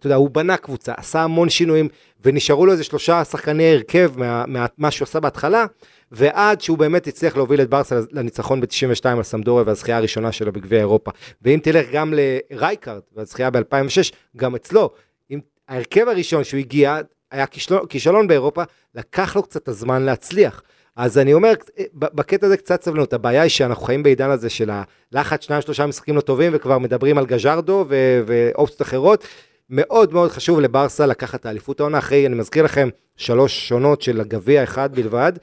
Speaker 4: ואתה יודע, הוא בנה קבוצה, עשה המון שינויים, ונשארו לו איזה שלושה שחקני הרכב מה, מה, מה שהוא עשה בהתחלה, ועד שהוא באמת הצליח להוביל את ברסה לניצחון ב-92 על סמדוריה והזכייה הראשונה שלו בגביע אירופה. ואם תלך גם לרייקארד והזכייה ב-2006, גם אצלו, אם ההרכב הראשון שהוא הגיע, היה כישלון, כישלון באירופה, לקח לו קצת הזמן להצליח. אז אני אומר, בקטע הזה קצת סבלנות, הבעיה היא שאנחנו חיים בעידן הזה של הלחץ, שניים שלושה משחקים לא טובים, וכבר מדברים על גז'ארדו ואופציות אחרות. מאוד מאוד חשוב לברסה לקחת את האליפות העונה, אחרי, אני מזכיר לכם, שלוש עונות של הגביע אחד בלבד,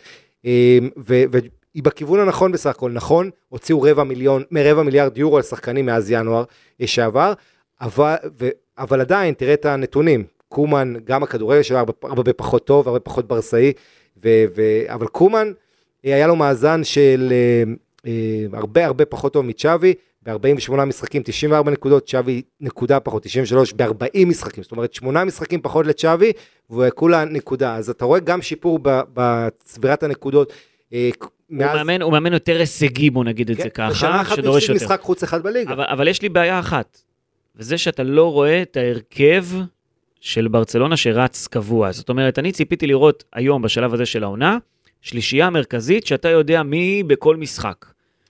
Speaker 4: ו- והיא בכיוון הנכון בסך הכל, נכון, הוציאו רבע מיליון, רבע מיליארד יורו על שחקנים מאז ינואר שעבר, אבל, ו- אבל עדיין, תראה את הנתונים, קומן, גם הכדורגל שלו הרבה, הרבה פחות טוב, הרבה פחות ברסאי, ו- ו- אבל קומן, היה לו מאזן של אה, אה, הרבה הרבה פחות טוב מצ'אבי, ב-48 משחקים 94 נקודות, צ'אבי נקודה פחות 93 ב-40 משחקים, זאת אומרת 8 משחקים פחות לצ'אבי, וכולה נקודה, אז אתה רואה גם שיפור בצבירת הנקודות. אה,
Speaker 2: הוא, מאמן, הוא מאמן יותר הישגי, בוא נגיד את
Speaker 4: כן,
Speaker 2: זה ככה,
Speaker 4: בשנה אחת
Speaker 2: שדורש יותר.
Speaker 4: משחק חוץ אחד בליגה.
Speaker 2: אבל, אבל יש לי בעיה אחת, וזה שאתה לא רואה את ההרכב של ברצלונה שרץ קבוע. זאת אומרת, אני ציפיתי לראות היום, בשלב הזה של העונה, שלישייה מרכזית שאתה יודע מי בכל משחק.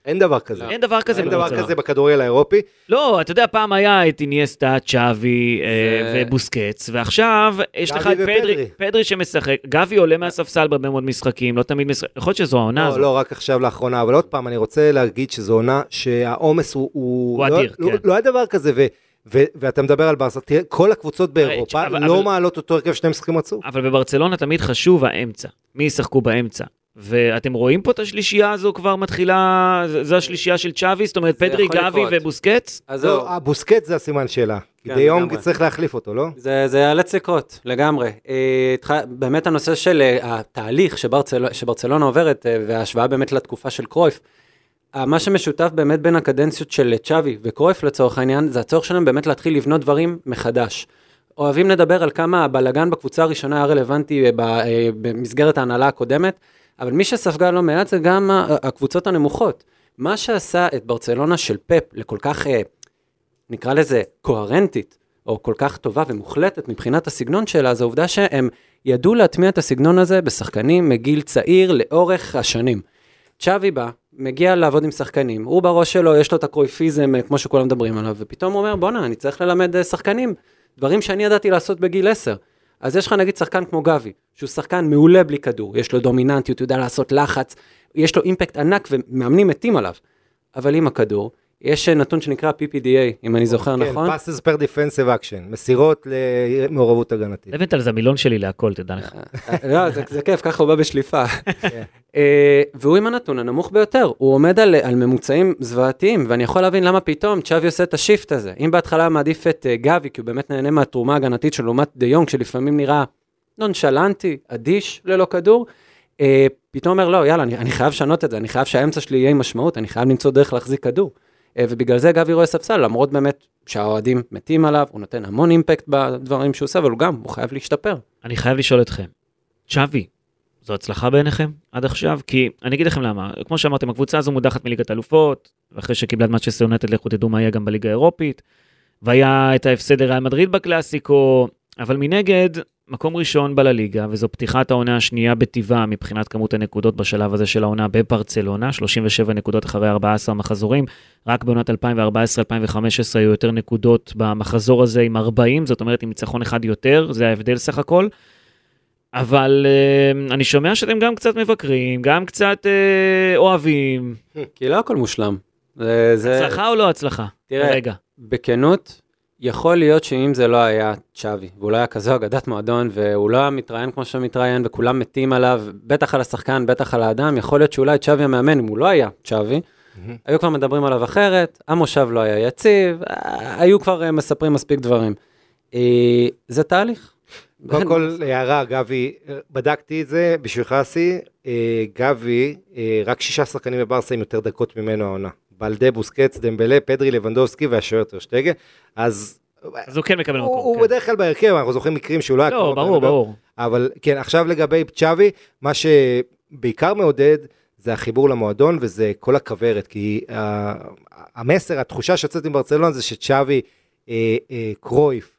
Speaker 4: אין דבר כזה.
Speaker 2: אין דבר כזה
Speaker 4: אין דבר. כזה בכדורגל האירופי.
Speaker 2: לא, אתה יודע, פעם היה את איניאסטה, צ'אבי אה, ובוסקץ, ועכשיו יש לך את פדרי. פדרי שמשחק, גבי עולה מהספסל בהרבה מאוד משחקים, לא תמיד משחק, יכול להיות שזו העונה
Speaker 4: לא,
Speaker 2: הזאת.
Speaker 4: לא, רק עכשיו לאחרונה, אבל עוד פעם, אני רוצה להגיד שזו עונה שהעומס הוא...
Speaker 2: הוא
Speaker 4: לא-
Speaker 2: אדיר,
Speaker 4: לא-
Speaker 2: כן.
Speaker 4: לא היה דבר כזה, ו- ו- ואתה מדבר על ברסה, תראה, כל הקבוצות באירופה
Speaker 2: אבל-
Speaker 4: לא
Speaker 2: אבל-
Speaker 4: מעלות אותו הרכב שני משחקים רצוף.
Speaker 2: אבל בברצלונה תמיד חשוב האמצע, מי ישחקו באמצע. ואתם רואים פה את השלישייה הזו כבר מתחילה, זו השלישייה של צ'אבי, זאת אומרת פדרי, גבי. ובוסקץ?
Speaker 3: אז זהו,
Speaker 4: לא, הבוסקט זה הסימן שאלה.
Speaker 3: כן,
Speaker 4: דיונג
Speaker 3: לגמרי.
Speaker 4: צריך להחליף אותו, לא?
Speaker 3: זה, זה ייאלץ לקרות, לגמרי. אה, באמת הנושא של אה, התהליך שברצל, שברצלונה עוברת, אה, וההשוואה באמת לתקופה של קרויף, מה שמשותף באמת בין הקדנציות של צ'אבי וקרויף לצורך העניין, זה הצורך שלהם באמת להתחיל לבנות דברים מחדש. אוהבים לדבר על כמה הבלגן בקבוצה הראשונה היה רלוונטי במסגרת ההנהלה הקודמת, אבל מי שספגה לא מעט זה גם הקבוצות הנמוכות. מה שעשה את ברצלונה של פפ לכל כך, אה, נקרא לזה, קוהרנטית, או כל כך טובה ומוחלטת מבחינת הסגנון שלה, זה העובדה שהם ידעו להטמיע את הסגנון הזה בשחקנים מגיל צעיר לאורך השנים. צ'אבי בא, מגיע לעבוד עם שחקנים, הוא בראש שלו, יש לו את הקרויפיזם, אה, כמו שכולם מדברים עליו, ופתאום הוא אומר, בואנה, אני צריך ללמד אה, שחקנים, דברים שאני ידעתי לעשות בגיל 10. אז יש לך נגיד שחקן כמו גבי, שהוא שחקן מעולה בלי כדור, יש לו דומיננטיות, הוא יודע לעשות לחץ, יש לו אימפקט ענק ומאמנים מתים עליו. אבל עם הכדור, יש אה, נתון שנקרא PPDA, אם אני זוכר נכון.
Speaker 4: כן, passes per defensive action, מסירות למעורבות הגנתית.
Speaker 2: לבנטל זה המילון שלי להכל, תדע לך.
Speaker 3: לא, זה, זה כיף, ככה הוא בא בשליפה.
Speaker 4: כן.
Speaker 3: אה, והוא עם הנתון הנמוך ביותר, הוא עומד על, על ממוצעים זוועתיים, ואני יכול להבין למה פתאום צ'אבי עושה את השיפט הזה. אם בהתחלה מעדיף את אה, גבי, כי הוא באמת נהנה מהתרומה ההגנתית שלו, לעומת דה יונג, שלפעמים נראה נונשלנטי, אדיש ללא כדור, אה, פתאום אומר, לא, יאללה, אני, אני חייב לשנות את זה, אני חייב שהאמצע שלי יהיה עם משמעות, אני חייב למצוא דרך להחזיק כדור. אה, ובגלל זה גבי רואה ספסל, למרות באמת שהאוהדים מתים עליו, הוא נותן המון אימפקט בדברים שהוא עושה, אבל הוא גם, הוא חייב להשתפר.
Speaker 2: אני חייב לשאול אתכם, צ'אבי, זו הצלחה בעיניכם עד עכשיו? כי אני אגיד לכם למה, כמו שאמרתם, הקבוצה הזו מודחת מליגת אלופות, ואחרי שקיבלה את מצ'סטר יונטד, לכו תדעו מה יהיה גם בליגה האירופית, והיה את ההפסד לריאל מדריד בקלאסיקו, אבל מנגד, מקום ראשון בלליגה, וזו פתיחת העונה השנייה בטבעה מבחינת כמות הנקודות בשלב הזה של העונה בברצלונה, 37 נקודות אחרי 14 מחזורים, רק בעונת 2014-2015 היו יותר נקודות במחזור הזה עם 40, זאת אומרת עם ניצחון אחד יותר, זה ההבדל סך הכל. אבל uh, אני שומע שאתם גם קצת מבקרים, גם קצת uh, אוהבים.
Speaker 3: כי לא הכל מושלם. זה, זה...
Speaker 2: הצלחה או לא הצלחה?
Speaker 3: תראה,
Speaker 2: רגע.
Speaker 3: בכנות, יכול להיות שאם זה לא היה צ'אבי, והוא לא היה כזו אגדת מועדון, והוא לא היה מתראיין כמו שהוא מתראיין, וכולם מתים עליו, בטח על השחקן, בטח על האדם, יכול להיות שאולי צ'אבי המאמן, אם הוא לא היה צ'אבי, היו כבר מדברים עליו אחרת, המושב לא היה יציב, אה, היו כבר אה, מספרים מספיק דברים. אה, זה תהליך.
Speaker 4: קודם כל, הערה, גבי, בדקתי את זה בשבילך אסי, גבי, רק שישה שחקנים בברסה עם יותר דקות ממנו העונה. בלדה, בוסקץ, דמבלה, פדרי, לבנדובסקי והשוער טרשטגה, אז
Speaker 2: אז הוא כן מקבל מקום.
Speaker 4: הוא
Speaker 2: כן.
Speaker 4: בדרך כלל בהרכב, אנחנו זוכרים מקרים שהוא לא היה...
Speaker 2: לא, ברור. ברור.
Speaker 4: אבל כן, עכשיו לגבי צ'אבי, מה שבעיקר מעודד זה החיבור למועדון וזה כל הכוורת, כי uh, המסר, התחושה שיוצאת עם ברצלונה זה שצ'אבי, אה, אה, קרויף,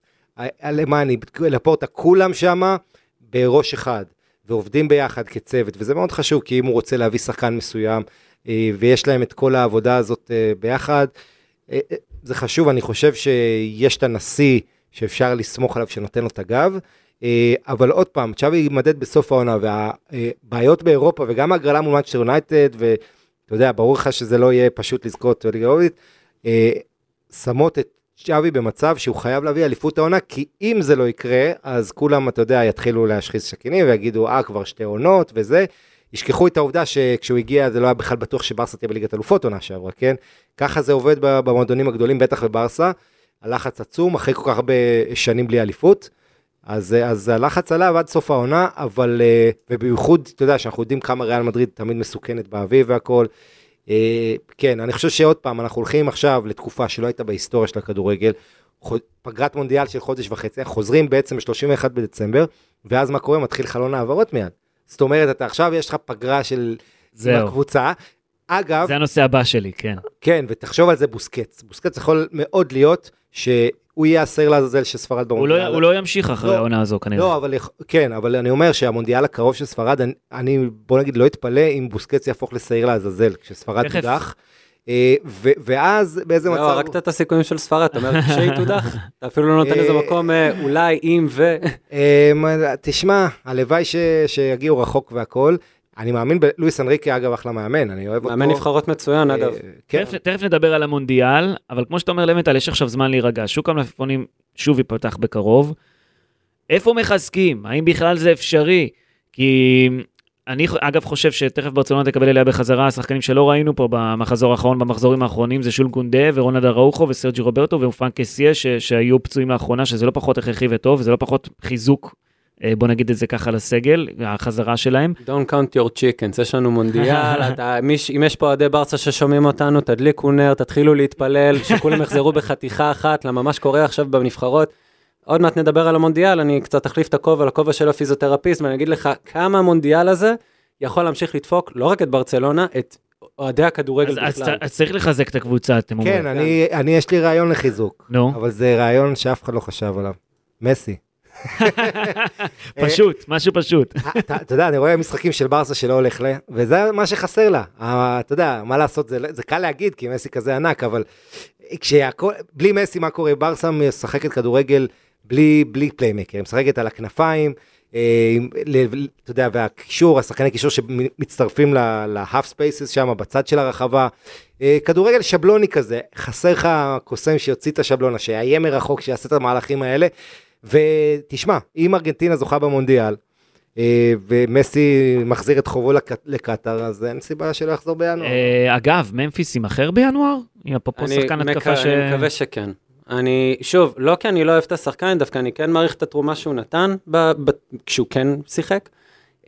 Speaker 4: אלמני, לפורטה, כולם שמה בראש אחד, ועובדים ביחד כצוות, וזה מאוד חשוב, כי אם הוא רוצה להביא שחקן מסוים, ויש להם את כל העבודה הזאת אה, ביחד, אה, אה, זה חשוב, אני חושב שיש את הנשיא שאפשר לסמוך עליו שנותן לו את הגב, אה, אבל עוד פעם, צ'אבי יימדד בסוף העונה, והבעיות באירופה וגם ההגרלה מול מנצ'סטר יונייטד, ואתה יודע, ברור לך שזה לא יהיה פשוט לזכות בליגה האירופית, אה, שמות את צ'אבי במצב שהוא חייב להביא אליפות העונה, כי אם זה לא יקרה, אז כולם, אתה יודע, יתחילו להשחיז סכינים ויגידו, אה, כבר שתי עונות וזה. ישכחו את העובדה שכשהוא הגיע זה לא היה בכלל בטוח שברסה תהיה בליגת אלופות עונה שעברה, כן? ככה זה עובד במועדונים הגדולים, בטח בברסה. הלחץ עצום, אחרי כל כך הרבה שנים בלי אליפות. אז, אז הלחץ עליו עד סוף העונה, אבל, אה, ובייחוד, אתה יודע, שאנחנו יודעים כמה ריאל מדריד תמיד מסוכנת באביב והכל. אה, כן, אני חושב שעוד פעם, אנחנו הולכים עכשיו לתקופה שלא הייתה בהיסטוריה של הכדורגל, פגרת מונדיאל של חודש וחצי, חוזרים בעצם ב-31 בדצמבר, ואז מה קורה? מתחיל חלון העברות מיד. זאת אומרת, אתה עכשיו, יש לך פגרה של
Speaker 2: זהו.
Speaker 4: הקבוצה. אגב,
Speaker 2: זה הנושא הבא שלי, כן.
Speaker 4: כן, ותחשוב על זה בוסקץ. בוסקץ יכול מאוד להיות שהוא יהיה השעיר לעזאזל של ספרד
Speaker 2: הוא
Speaker 4: במונדיאל.
Speaker 2: לא- הוא לא ימשיך אחרי
Speaker 4: לא,
Speaker 2: העונה הזו כנראה.
Speaker 4: לא, אבל כן, אבל אני אומר שהמונדיאל הקרוב של ספרד, אני, אני בוא נגיד לא אתפלא אם בוסקץ יהפוך לשעיר לעזאזל, כשספרד. תודח. אה, ו- ואז באיזה
Speaker 3: לא,
Speaker 4: מצב...
Speaker 3: הרגת את הסיכויים של ספרד, אתה אומר שהיא תודח, אתה אפילו לא נותן איזה
Speaker 4: אה,
Speaker 3: מקום אה, אולי אם ו...
Speaker 4: אמ, תשמע, הלוואי ש- שיגיעו רחוק והכל. אני מאמין בלואיס אנריקה, אגב, אחלה מאמן, אני אוהב אותו.
Speaker 3: מאמן נבחרות מצוין,
Speaker 4: אה,
Speaker 3: אגב.
Speaker 4: כן,
Speaker 2: תכף, תכף נדבר על המונדיאל, אבל כמו שאתה אומר למטל, יש עכשיו זמן להירגע. שוק המלפפונים שוב ייפתח בקרוב. איפה מחזקים? האם בכלל זה אפשרי? כי אני אגב חושב שתכף ברצלונה תקבל אליה בחזרה השחקנים שלא ראינו פה במחזור האחרון, במחזורים האחרונים, זה שול גונדה ורונלד אראוחו וסרג'י רוברטו ופרנק קסיה ש- שהיו פצועים לאחרונה, שזה לא פחות הכרחי וטוב, וזה לא פחות חיזוק, אה, בוא נגיד את זה ככה לסגל, החזרה שלהם.
Speaker 3: Don't count your chickens, יש לנו מונדיאל, אתה, אם יש פה אוהדי ברסה ששומעים אותנו, תדליקו נר, תתחילו להתפלל, שכולם יחזרו בחתיכה אחת, למה מה שקורה עכשיו בנבחרות. עוד מעט נדבר על המונדיאל, אני קצת אחליף את הכובע לכובע של הפיזיותרפיסט, ואני אגיד לך כמה המונדיאל הזה יכול להמשיך לדפוק לא רק את ברצלונה, את אוהדי הכדורגל
Speaker 2: אז, אז,
Speaker 3: בכלל.
Speaker 2: אז צריך לחזק את הקבוצה, אתם אומרים.
Speaker 4: כן, אני, אני, יש לי רעיון לחיזוק,
Speaker 2: נו,
Speaker 4: אבל זה רעיון שאף אחד לא חשב עליו. מסי.
Speaker 2: פשוט, משהו פשוט.
Speaker 4: אתה אתה יודע, אני רואה משחקים של ברסה שלא הולך לה, וזה מה שחסר לה. אתה יודע, מה לעשות, זה, זה קל להגיד, כי מסי כזה ענק, אבל כשהכל, בלי מסי, מה קורה? ברסה משחקת כדורגל בלי, בלי playmaker, היא משחקת על הכנפיים, אה, אתה יודע, והקישור, השחקני קישור שמצטרפים ל half spaces שם, בצד של הרחבה. אה, כדורגל שבלוני כזה, חסר לך קוסם שיוציא את השבלונה, שיאיים מרחוק, שיעשה את המהלכים האלה. ותשמע, אם ארגנטינה זוכה במונדיאל, אה, ומסי מחזיר את חובו לק- לקטאר, אז אין סיבה שלא יחזור בינואר.
Speaker 2: אגב, ממפיס יימכר בינואר? עם אפרופו שחקן התקפה ש...
Speaker 3: אני מקווה שכן. אני, שוב, לא כי אני לא אוהב את השחקן, דווקא אני כן מעריך את התרומה שהוא נתן ב, ב, כשהוא כן שיחק,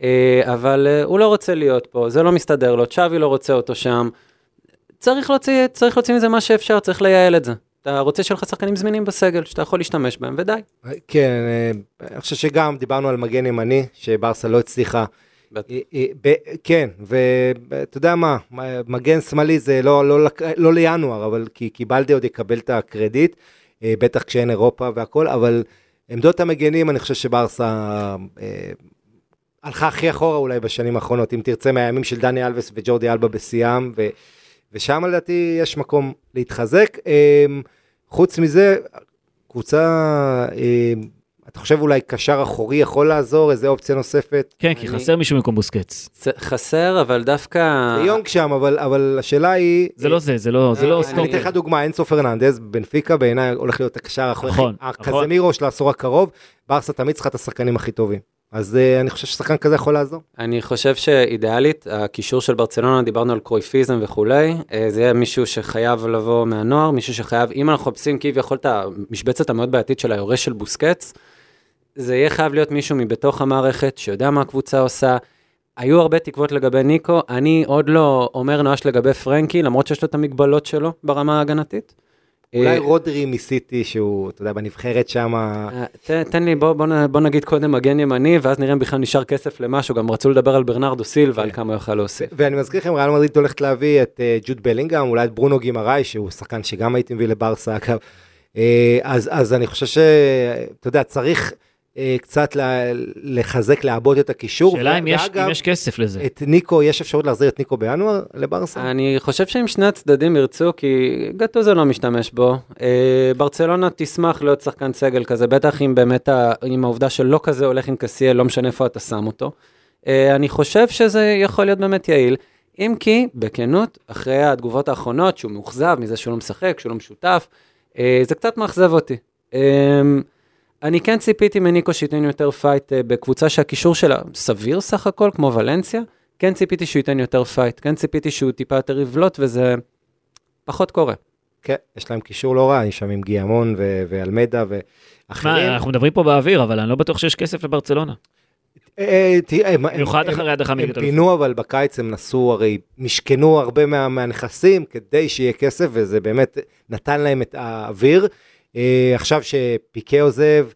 Speaker 3: אה, אבל אה, הוא לא רוצה להיות פה, זה לא מסתדר לו, צ'אבי לא רוצה אותו שם. צריך להוציא, צריך להוציא מזה מה שאפשר, צריך לייעל את זה. אתה רוצה שיהיו לך שחקנים זמינים בסגל, שאתה יכול להשתמש בהם, ודי.
Speaker 4: כן, אה, אני חושב שגם דיברנו על מגן ימני, שברסה לא הצליחה. אה, אה, כן, ואתה יודע מה, מגן שמאלי זה לא, לא, לא לינואר, אבל כי, כי בלדה עוד יקבל את הקרדיט, אה, בטח כשאין אירופה והכל, אבל עמדות המגנים, אני חושב שברסה אה, הלכה הכי אחורה אולי בשנים האחרונות, אם תרצה, מהימים של דני אלווס וג'ורדי אלבה בשיאם, ושם לדעתי יש מקום להתחזק. אה, חוץ מזה, קבוצה, אה, אתה חושב אולי קשר אחורי יכול לעזור, איזה אופציה נוספת?
Speaker 2: כן, כי חסר מישהו במקום בוסקץ.
Speaker 3: חסר, אבל דווקא...
Speaker 4: זה יונג שם, אבל, אבל השאלה היא...
Speaker 2: זה לא זה, זה לא זה לא
Speaker 3: אני-
Speaker 2: סטופר.
Speaker 4: אני אתן לך דוגמה, אינסו פרננדז, בנפיקה בעיניי הולך להיות הקשר האחורי,
Speaker 2: נכון,
Speaker 4: הקזמירו של העשור הקרוב, ברסה תמיד צריכה את השחקנים הכי טובים. אז uh, אני חושב ששחקן כזה יכול לעזור.
Speaker 3: אני חושב שאידיאלית, הקישור של ברצלונה, דיברנו על קרויפיזם וכולי, אה, זה יהיה מישהו שחייב לבוא מהנוער, מישהו שחייב, אם אנחנו מחפשים כביכול את המשבצת המאוד בעייתית של היורש של בוסקץ, זה יהיה חייב להיות מישהו מבתוך המערכת, שיודע מה הקבוצה עושה. היו הרבה תקוות לגבי ניקו, אני עוד לא אומר נואש לגבי פרנקי, למרות שיש לו את המגבלות שלו ברמה ההגנתית.
Speaker 4: אולי
Speaker 3: אה,
Speaker 4: רודרי מסיטי, שהוא, אתה יודע, בנבחרת שם,
Speaker 3: אה, תן לי, בוא, בוא, נ- בוא נגיד קודם מגן ימני, ואז נראה אם בכלל נשאר כסף למשהו, גם רצו לדבר על ברנרדו סילבה, על
Speaker 4: כן.
Speaker 3: כמה הוא יוכל להוסיף.
Speaker 4: ואני מזכיר לכם, ריאל מדריד הולכת להביא את אה, ג'וד בלינגהם, אולי את ברונו גימראי, שהוא שחקן שגם הייתי מביא לברסה, אגב. אז, אז אני חושב שאתה יודע, צריך קצת ל- לחזק, לעבוד את הקישור.
Speaker 2: שאלה אם יש אם יש כסף לזה.
Speaker 4: את ניקו, יש אפשרות להחזיר את ניקו בינואר לברסה?
Speaker 3: אני חושב שאם שני הצדדים ירצו, כי גטוזו לא משתמש בו, אה, ברצלונה תשמח להיות שחקן סגל כזה, בטח אם באמת, עם העובדה שלא כזה הולך עם קסיאל, לא משנה איפה אתה שם אותו. אה, אני חושב שזה יכול להיות באמת יעיל, אם כי, בכנות, אחרי התגובות האחרונות, שהוא מאוכזב מזה שהוא לא משחק, שהוא לא משותף, אה, זה קצת מאכזב אותי. אה, אני כן ציפיתי מניקו שייתן יותר פייט אה, בקבוצה שהקישור שלה סביר סך הכל, כמו ולנסיה. כן ציפיתי שהוא ייתן יותר פייט, כן ציפיתי שהוא טיפה יותר יבלוט, וזה פחות קורה.
Speaker 4: כן, יש להם קישור לא רע, יש שם עם גיימון ו-
Speaker 2: ואלמיידה,
Speaker 4: ואחרים.
Speaker 2: אנחנו מדברים פה באוויר, אבל אני לא בטוח שיש כסף לברצלונה.
Speaker 4: אה, הם-
Speaker 2: במיוחד
Speaker 4: הם-
Speaker 2: אחרי הדחה
Speaker 4: הם
Speaker 2: מליגת אלופות.
Speaker 4: פינו, אבל בקיץ הם ניסו, הרי משכנו הרבה מה- מהנכסים כדי שיהיה כסף, וזה באמת נתן להם את האוויר. אה, עכשיו שפיקה עוזב,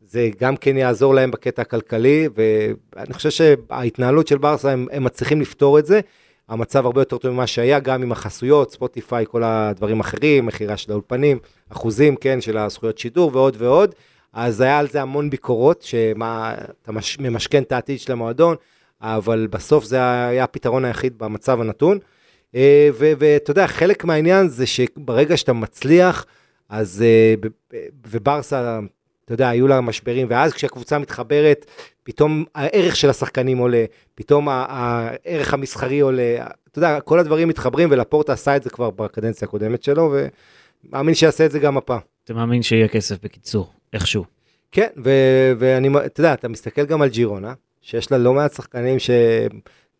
Speaker 4: זה גם כן יעזור להם בקטע הכלכלי, ואני חושב שההתנהלות של ברסה, הם, הם מצליחים לפתור את זה, המצב הרבה יותר טוב ממה שהיה, גם עם החסויות, ספוטיפיי, כל הדברים האחרים, מכירה של האולפנים, אחוזים, כן, של הזכויות שידור ועוד ועוד. אז היה על זה המון ביקורות, שמה, אתה מש, ממשכן את העתיד של המועדון, אבל בסוף זה היה הפתרון היחיד במצב הנתון. אה, ואתה יודע, חלק מהעניין זה שברגע שאתה מצליח, אז, אה, וברסה, אתה יודע, היו לה משברים, ואז כשהקבוצה מתחברת, פתאום הערך של השחקנים עולה, פתאום הערך המסחרי עולה, אתה יודע, כל הדברים מתחברים, ולפורטה עשה את זה כבר בקדנציה הקודמת שלו, ומאמין שיעשה את זה גם הפעם.
Speaker 2: אתה מאמין שיהיה כסף בקיצור, איכשהו.
Speaker 4: כן, ואני, אתה יודע, אתה מסתכל גם על ג'ירונה, שיש לה לא מעט שחקנים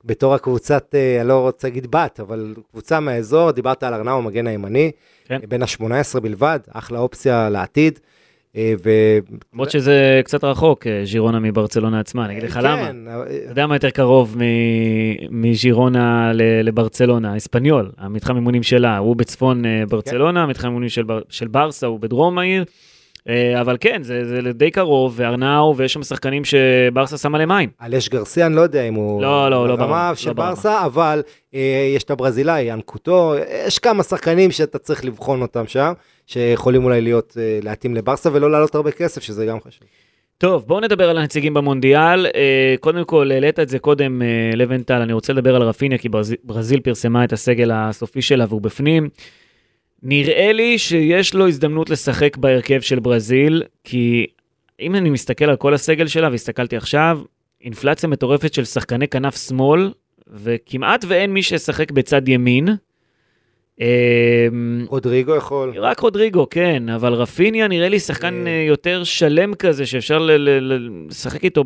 Speaker 4: שבתור הקבוצת, אה, אני לא רוצה להגיד בת, אבל קבוצה מהאזור, דיברת על ארנאו, המגן הימני, כן. בין ה-18 בלבד, אחלה אופציה לעתיד.
Speaker 2: אה, ו... למרות שזה קצת רחוק, אה, ז'ירונה מברצלונה עצמה, אני אגיד לך כן, למה. אתה יודע מה יותר קרוב מז'ירונה לברצלונה? אספניול, המתחם אימונים שלה, הוא בצפון ברצלונה, המתחם אימונים של ברסה הוא בדרום העיר. אה, אבל כן, זה, זה די קרוב, וארנאו, ויש שם שחקנים שברסה שמה להם עין.
Speaker 4: על אש גרסיה, אני לא יודע אם הוא...
Speaker 2: לא, לא, לא
Speaker 4: ברמה של לא ברסה. אבל אה, יש את הברזילאי, אנקוטו, יש כמה שחקנים שאתה צריך לבחון אותם שם, שיכולים אולי להיות, אה, להתאים לברסה ולא לעלות הרבה כסף, שזה גם חשוב.
Speaker 2: טוב, בואו נדבר על הנציגים במונדיאל. אה, קודם כל, העלית את זה קודם, אה, לבנטל, אני רוצה לדבר על רפיניה, כי ברזיל פרסמה את הסגל הסופי שלה והוא בפנים. נראה לי שיש לו הזדמנות לשחק בהרכב של ברזיל, כי אם אני מסתכל על כל הסגל שלה, והסתכלתי עכשיו, אינפלציה מטורפת של שחקני כנף שמאל, וכמעט ואין מי שישחק בצד ימין.
Speaker 4: אמ, רודריגו יכול.
Speaker 2: רק רודריגו, כן, אבל רפיניה נראה לי שחקן אה. אה, יותר שלם כזה, שאפשר לשחק איתו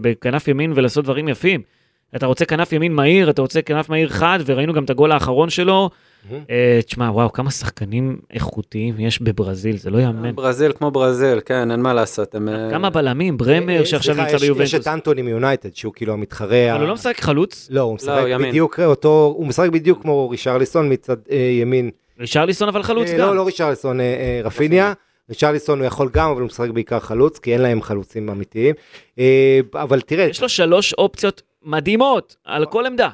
Speaker 2: בכנף ימין ולעשות דברים יפים. אתה רוצה כנף ימין מהיר, אתה רוצה כנף מהיר חד, וראינו גם את הגול האחרון שלו. אה, תשמע, וואו, כמה שחקנים איכותיים יש בברזיל, זה לא יאמן.
Speaker 3: ברזיל כמו ברזיל, כן, אין מה לעשות.
Speaker 2: אה, כמה בלמים, ברמר אה, שעכשיו נמצא ביובנטוס.
Speaker 4: יש את אנטוני מיונייטד, שהוא כאילו המתחרה.
Speaker 2: אבל הוא לא משחק חלוץ?
Speaker 4: לא, הוא משחק לא, בדיוק אותו, הוא משחק בדיוק כמו רישרליסון מצד ימין.
Speaker 2: רישרליסון אבל חלוץ גם.
Speaker 4: לא, לא רישרליסון, רפיניה. ריצ'רליסון הוא יכול גם, אבל הוא משחק בעיקר חלוץ, כי אין להם חלוצים אמיתיים. אבל תראה...
Speaker 2: יש לו שלוש אופציות מדהימות על כל עמדה.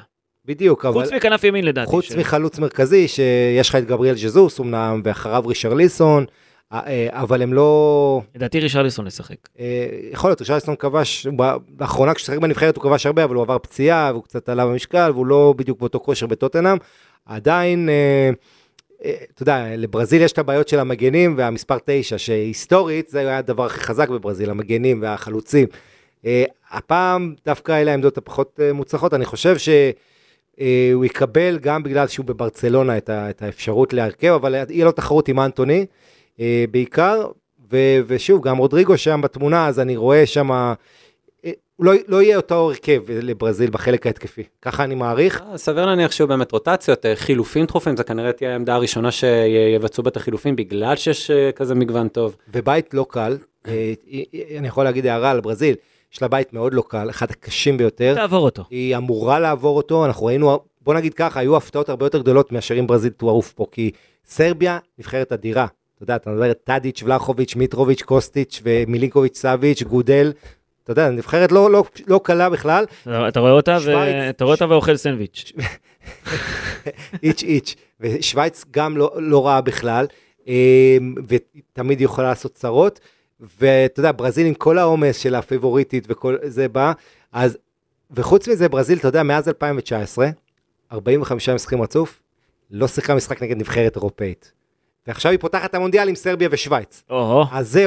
Speaker 4: בדיוק,
Speaker 2: אבל... חוץ מכנף ימין לדעתי.
Speaker 4: חוץ ש... מחלוץ מרכזי, שיש לך את גבריאל ז'זוס אמנם, ואחריו רישרליסון, אה, אה, אבל הם לא...
Speaker 2: לדעתי רישרליסון ישחק.
Speaker 4: אה, יכול להיות, רישרליסון כבש, באחרונה כשהוא שיחק בנבחרת הוא כבש הרבה, אבל הוא עבר פציעה, והוא קצת עלה במשקל, והוא לא בדיוק באותו כושר בטוטנאם. עדיין, אתה יודע, לברזיל יש את הבעיות של המגנים והמספר 9, שהיסטורית זה היה הדבר הכי חזק בברזיל, המגנים והחלוצים. הפעם דווקא אלה העמדות הפחות מוצלחות, אני חושב ש... אה, הוא יקבל גם בגלל שהוא בברצלונה את, ה, את האפשרות להרכב, אבל יהיה לו תחרות עם אנטוני אה, בעיקר, ו, ושוב, גם רודריגו שם בתמונה, אז אני רואה שם, אה, לא, לא יהיה אותו הרכב לברזיל בחלק ההתקפי, ככה אני מעריך.
Speaker 3: סביר להניח שהוא באמת רוטציות, חילופים תכופים, זה כנראה תהיה העמדה הראשונה שיבצעו בה את החילופים, בגלל שיש כזה מגוון טוב.
Speaker 4: ובית לא קל, אני יכול להגיד הערה על ברזיל, יש לה בית מאוד לא קל, אחד הקשים ביותר.
Speaker 2: תעבור אותו.
Speaker 4: היא אמורה לעבור אותו, אנחנו ראינו, בוא נגיד ככה, היו הפתעות הרבה יותר גדולות מאשר אם ברזיל תערוף פה, כי סרביה נבחרת אדירה. אתה יודע, אתה מדבר טאדיץ', ולחוביץ', מיטרוביץ', קוסטיץ' ומילינקוביץ', סאביץ', גודל. אתה יודע, נבחרת לא, לא, לא קלה בכלל.
Speaker 2: אתה רואה אותה, ו... אתה רואה אותה ואוכל סנדוויץ'.
Speaker 4: איץ' איץ', ושווייץ גם לא, לא רעה בכלל, אמ, ותמיד יכולה לעשות צרות. ואתה יודע, ברזיל עם כל העומס של הפיבוריטית וכל זה בא, אז, וחוץ מזה, ברזיל, אתה יודע, מאז 2019, 45 משחקים רצוף, לא שיחקה משחק נגד נבחרת אירופאית. ועכשיו היא פותחת את המונדיאל עם סרביה ושווייץ. אז זה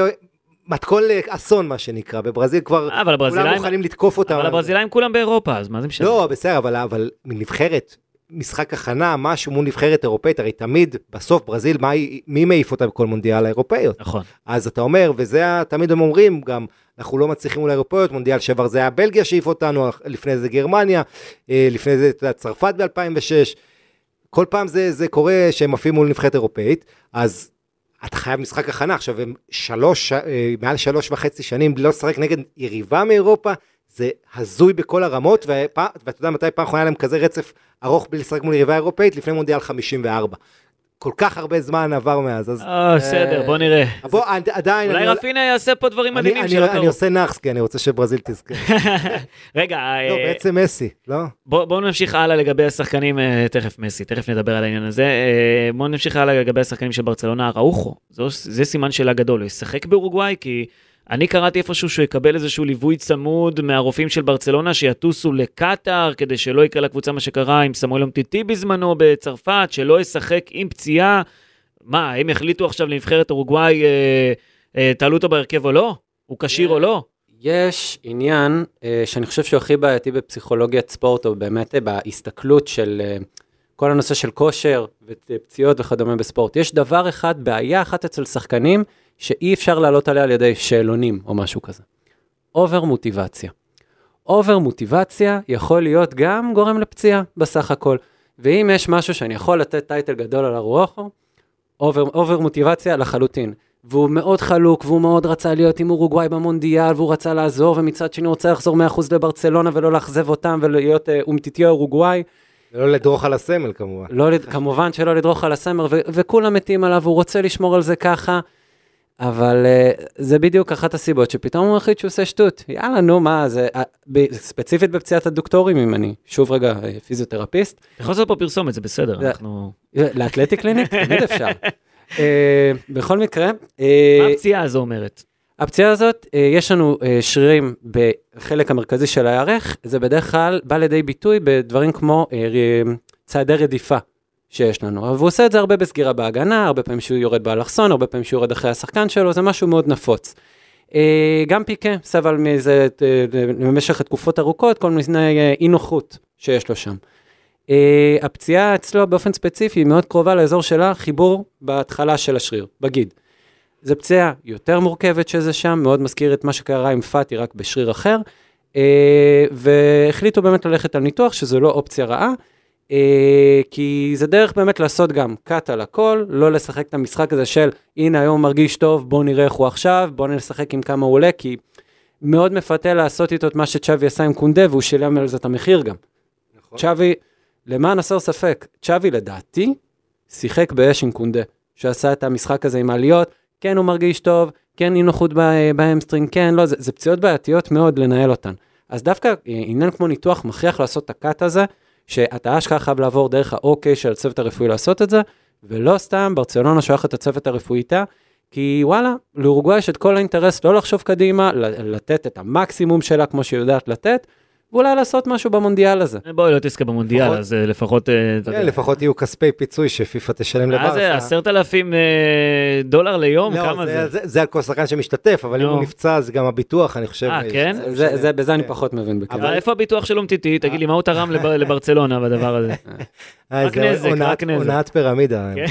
Speaker 4: מתכון לאסון, מה שנקרא. בברזיל כבר,
Speaker 2: אה, כולם
Speaker 4: מוכנים לתקוף אותם.
Speaker 2: אבל הברזילאים כולם באירופה, אז מה זה משנה?
Speaker 4: לא, בסדר, אבל, אבל מנבחרת משחק הכנה, משהו מול נבחרת אירופאית, הרי תמיד, בסוף ברזיל, מה, מי מעיף אותה בכל מונדיאל האירופאיות?
Speaker 2: נכון.
Speaker 4: אז אתה אומר, וזה תמיד הם אומרים גם, אנחנו לא מצליחים מול האירופאיות, מונדיאל שעבר זה היה בלגיה שהעיף אותנו, לפני זה גרמניה, אה, לפני זה צרפת ב-2006, כל פעם זה, זה קורה שהם עפים מול נבחרת אירופאית, אז אתה חייב משחק הכנה, עכשיו הם שלוש, אה, מעל שלוש וחצי שנים לא לשחק נגד יריבה מאירופה, זה הזוי בכל הרמות, ואתה יודע מתי פעם אחרונה היה להם כזה רצף ארוך בלי לשחק מול יריבה אירופאית? לפני מונדיאל 54. כל כך הרבה זמן עבר מאז, אז...
Speaker 2: אה, בסדר, בוא נראה.
Speaker 4: בוא, עד- עדיין...
Speaker 2: אולי
Speaker 4: אני- לא-
Speaker 2: רפינה יעשה פה דברים
Speaker 4: אני-
Speaker 2: מדהימים
Speaker 4: אני-
Speaker 2: שלא
Speaker 4: אני
Speaker 2: קרו.
Speaker 4: עושה נאחס, כי אני רוצה שברזיל תזכה.
Speaker 2: רגע,
Speaker 4: לא,
Speaker 2: אה,
Speaker 4: בעצם מסי, לא?
Speaker 2: בוא- בואו נמשיך הלאה לגבי השחקנים, אה, תכף מסי, תכף נדבר על העניין הזה. אה, בואו נמשיך הלאה לגבי השחקנים של ברצלונה, ראוכו, זו- זה סימן שאלה גדול, הוא ישחק באורוגוואי כי אני קראתי איפשהו שהוא יקבל איזשהו ליווי צמוד מהרופאים של ברצלונה שיטוסו לקטאר כדי שלא יקרה לקבוצה מה שקרה עם סמואל אומטיטי בזמנו בצרפת, שלא ישחק עם פציעה. מה, הם יחליטו עכשיו לנבחרת אורוגוואי, אה, אה, תעלו אותו בהרכב או לא? הוא כשיר או לא?
Speaker 3: יש עניין אה, שאני חושב שהוא הכי בעייתי בפסיכולוגיית ספורט, או באמת אה, בהסתכלות של אה, כל הנושא של כושר ופציעות וכדומה בספורט. יש דבר אחד, בעיה אחת אצל שחקנים, שאי אפשר לעלות עליה על ידי שאלונים או משהו כזה. over מוטיבציה. over מוטיבציה יכול להיות גם גורם לפציעה בסך הכל. ואם יש משהו שאני יכול לתת title גדול על אראוחו, over, over מוטיבציה לחלוטין. והוא מאוד חלוק, והוא מאוד רצה להיות עם אורוגוואי במונדיאל, והוא רצה לעזור, ומצד שני הוא רוצה לחזור 100% לברצלונה ולא לאכזב אותם ולהיות אה, אומטיטי אורוגוואי.
Speaker 4: לא לדרוך על הסמל כמובן.
Speaker 3: לא, כמובן שלא לדרוך על הסמל, ו- וכולם מתים עליו, הוא רוצה לשמור על זה ככה, אבל uh, זה בדיוק אחת הסיבות שפתאום הוא החליט שהוא עושה שטות. יאללה, נו, מה, זה, uh, ב- ספציפית בפציעת הדוקטורים, אם אני שוב רגע אה, פיזיותרפיסט,
Speaker 2: יכול לעשות פה פרסומת, זה בסדר,
Speaker 3: זה-
Speaker 2: אנחנו...
Speaker 3: לאתלטי קליניק, תמיד אפשר. Uh, בכל מקרה, אה,
Speaker 2: מה הפציעה הזו אומרת?
Speaker 3: הפציעה הזאת, אה, יש לנו אה, שרירים בחלק המרכזי של הירך, זה בדרך כלל בא לידי ביטוי בדברים כמו ר- צעדי רדיפה שיש לנו. אבל הוא עושה את זה הרבה בסגירה בהגנה, הרבה פעמים שהוא יורד באלכסון, הרבה פעמים שהוא יורד אחרי השחקן שלו, זה משהו מאוד נפוץ. אה, גם פיקה סבל מזה אה, במשך תקופות ארוכות, כל מיני אה, אי נוחות שיש לו שם. הפציעה אצלו באופן ספציפי היא מאוד קרובה לאזור שלה, חיבור בהתחלה של השריר, בגיד. זו פציעה יותר מורכבת שזה שם, מאוד מזכיר את מה שקרה עם פאטי רק בשריר אחר, והחליטו באמת ללכת על ניתוח, שזו לא אופציה רעה, כי זה דרך באמת לעשות גם cut על הכל, לא לשחק את המשחק הזה של הנה היום מרגיש טוב, בואו נראה איך הוא עכשיו, בואו נשחק עם כמה הוא עולה, כי מאוד מפתה לעשות איתו את מה שצ'אבי עשה עם קונדה, והוא שילם על זה את המחיר גם.
Speaker 4: נכון.
Speaker 3: צ'אבי, למען הסר ספק, צ'אבי לדעתי שיחק באש עם קונדה, שעשה את המשחק הזה עם העליות, כן הוא מרגיש טוב, כן אי נוחות ב- בהמסטרינג, כן, לא, זה, זה פציעות בעייתיות מאוד לנהל אותן. אז דווקא אה, עניין כמו ניתוח מכריח לעשות את הקאט הזה, שאתה אשכרה חייב לעבור דרך האוקיי של הצוות הרפואי לעשות את זה, ולא סתם ברצלונה שולחת את הצוות הרפואי איתה, כי וואלה, לאורוגוואי יש את כל האינטרס לא לחשוב קדימה, לתת את המקסימום שלה כמו שהיא יודעת לתת, ואולי לעשות משהו במונדיאל הזה.
Speaker 2: בואי, לא תזכה במונדיאל,
Speaker 4: לפחות-
Speaker 2: אז אה, לפחות... אה.
Speaker 4: כן, לפחות יהיו כספי פיצוי שפיפ"א תשלם
Speaker 2: מה זה,
Speaker 4: לברסה.
Speaker 2: עשרת אלפים אה, דולר ליום?
Speaker 4: לא,
Speaker 2: כמה
Speaker 4: זה-
Speaker 2: זה?
Speaker 4: זה- על כל שחקן שמשתתף, אבל אם. הוא נפצע זה גם הביטוח, אני חושב.
Speaker 2: אה, כן?
Speaker 3: זה, זה, בזה אני
Speaker 4: כן.
Speaker 3: פחות מבין בכלל.
Speaker 2: אבל איפה הביטוח של אומטיטי? תגיד לי, מה הוא תרם לב- לברצלונה בדבר הזה?
Speaker 4: אה,
Speaker 2: רק
Speaker 4: זה
Speaker 2: נזק, רק נזק.
Speaker 4: הונאת פירמידה.
Speaker 2: כן.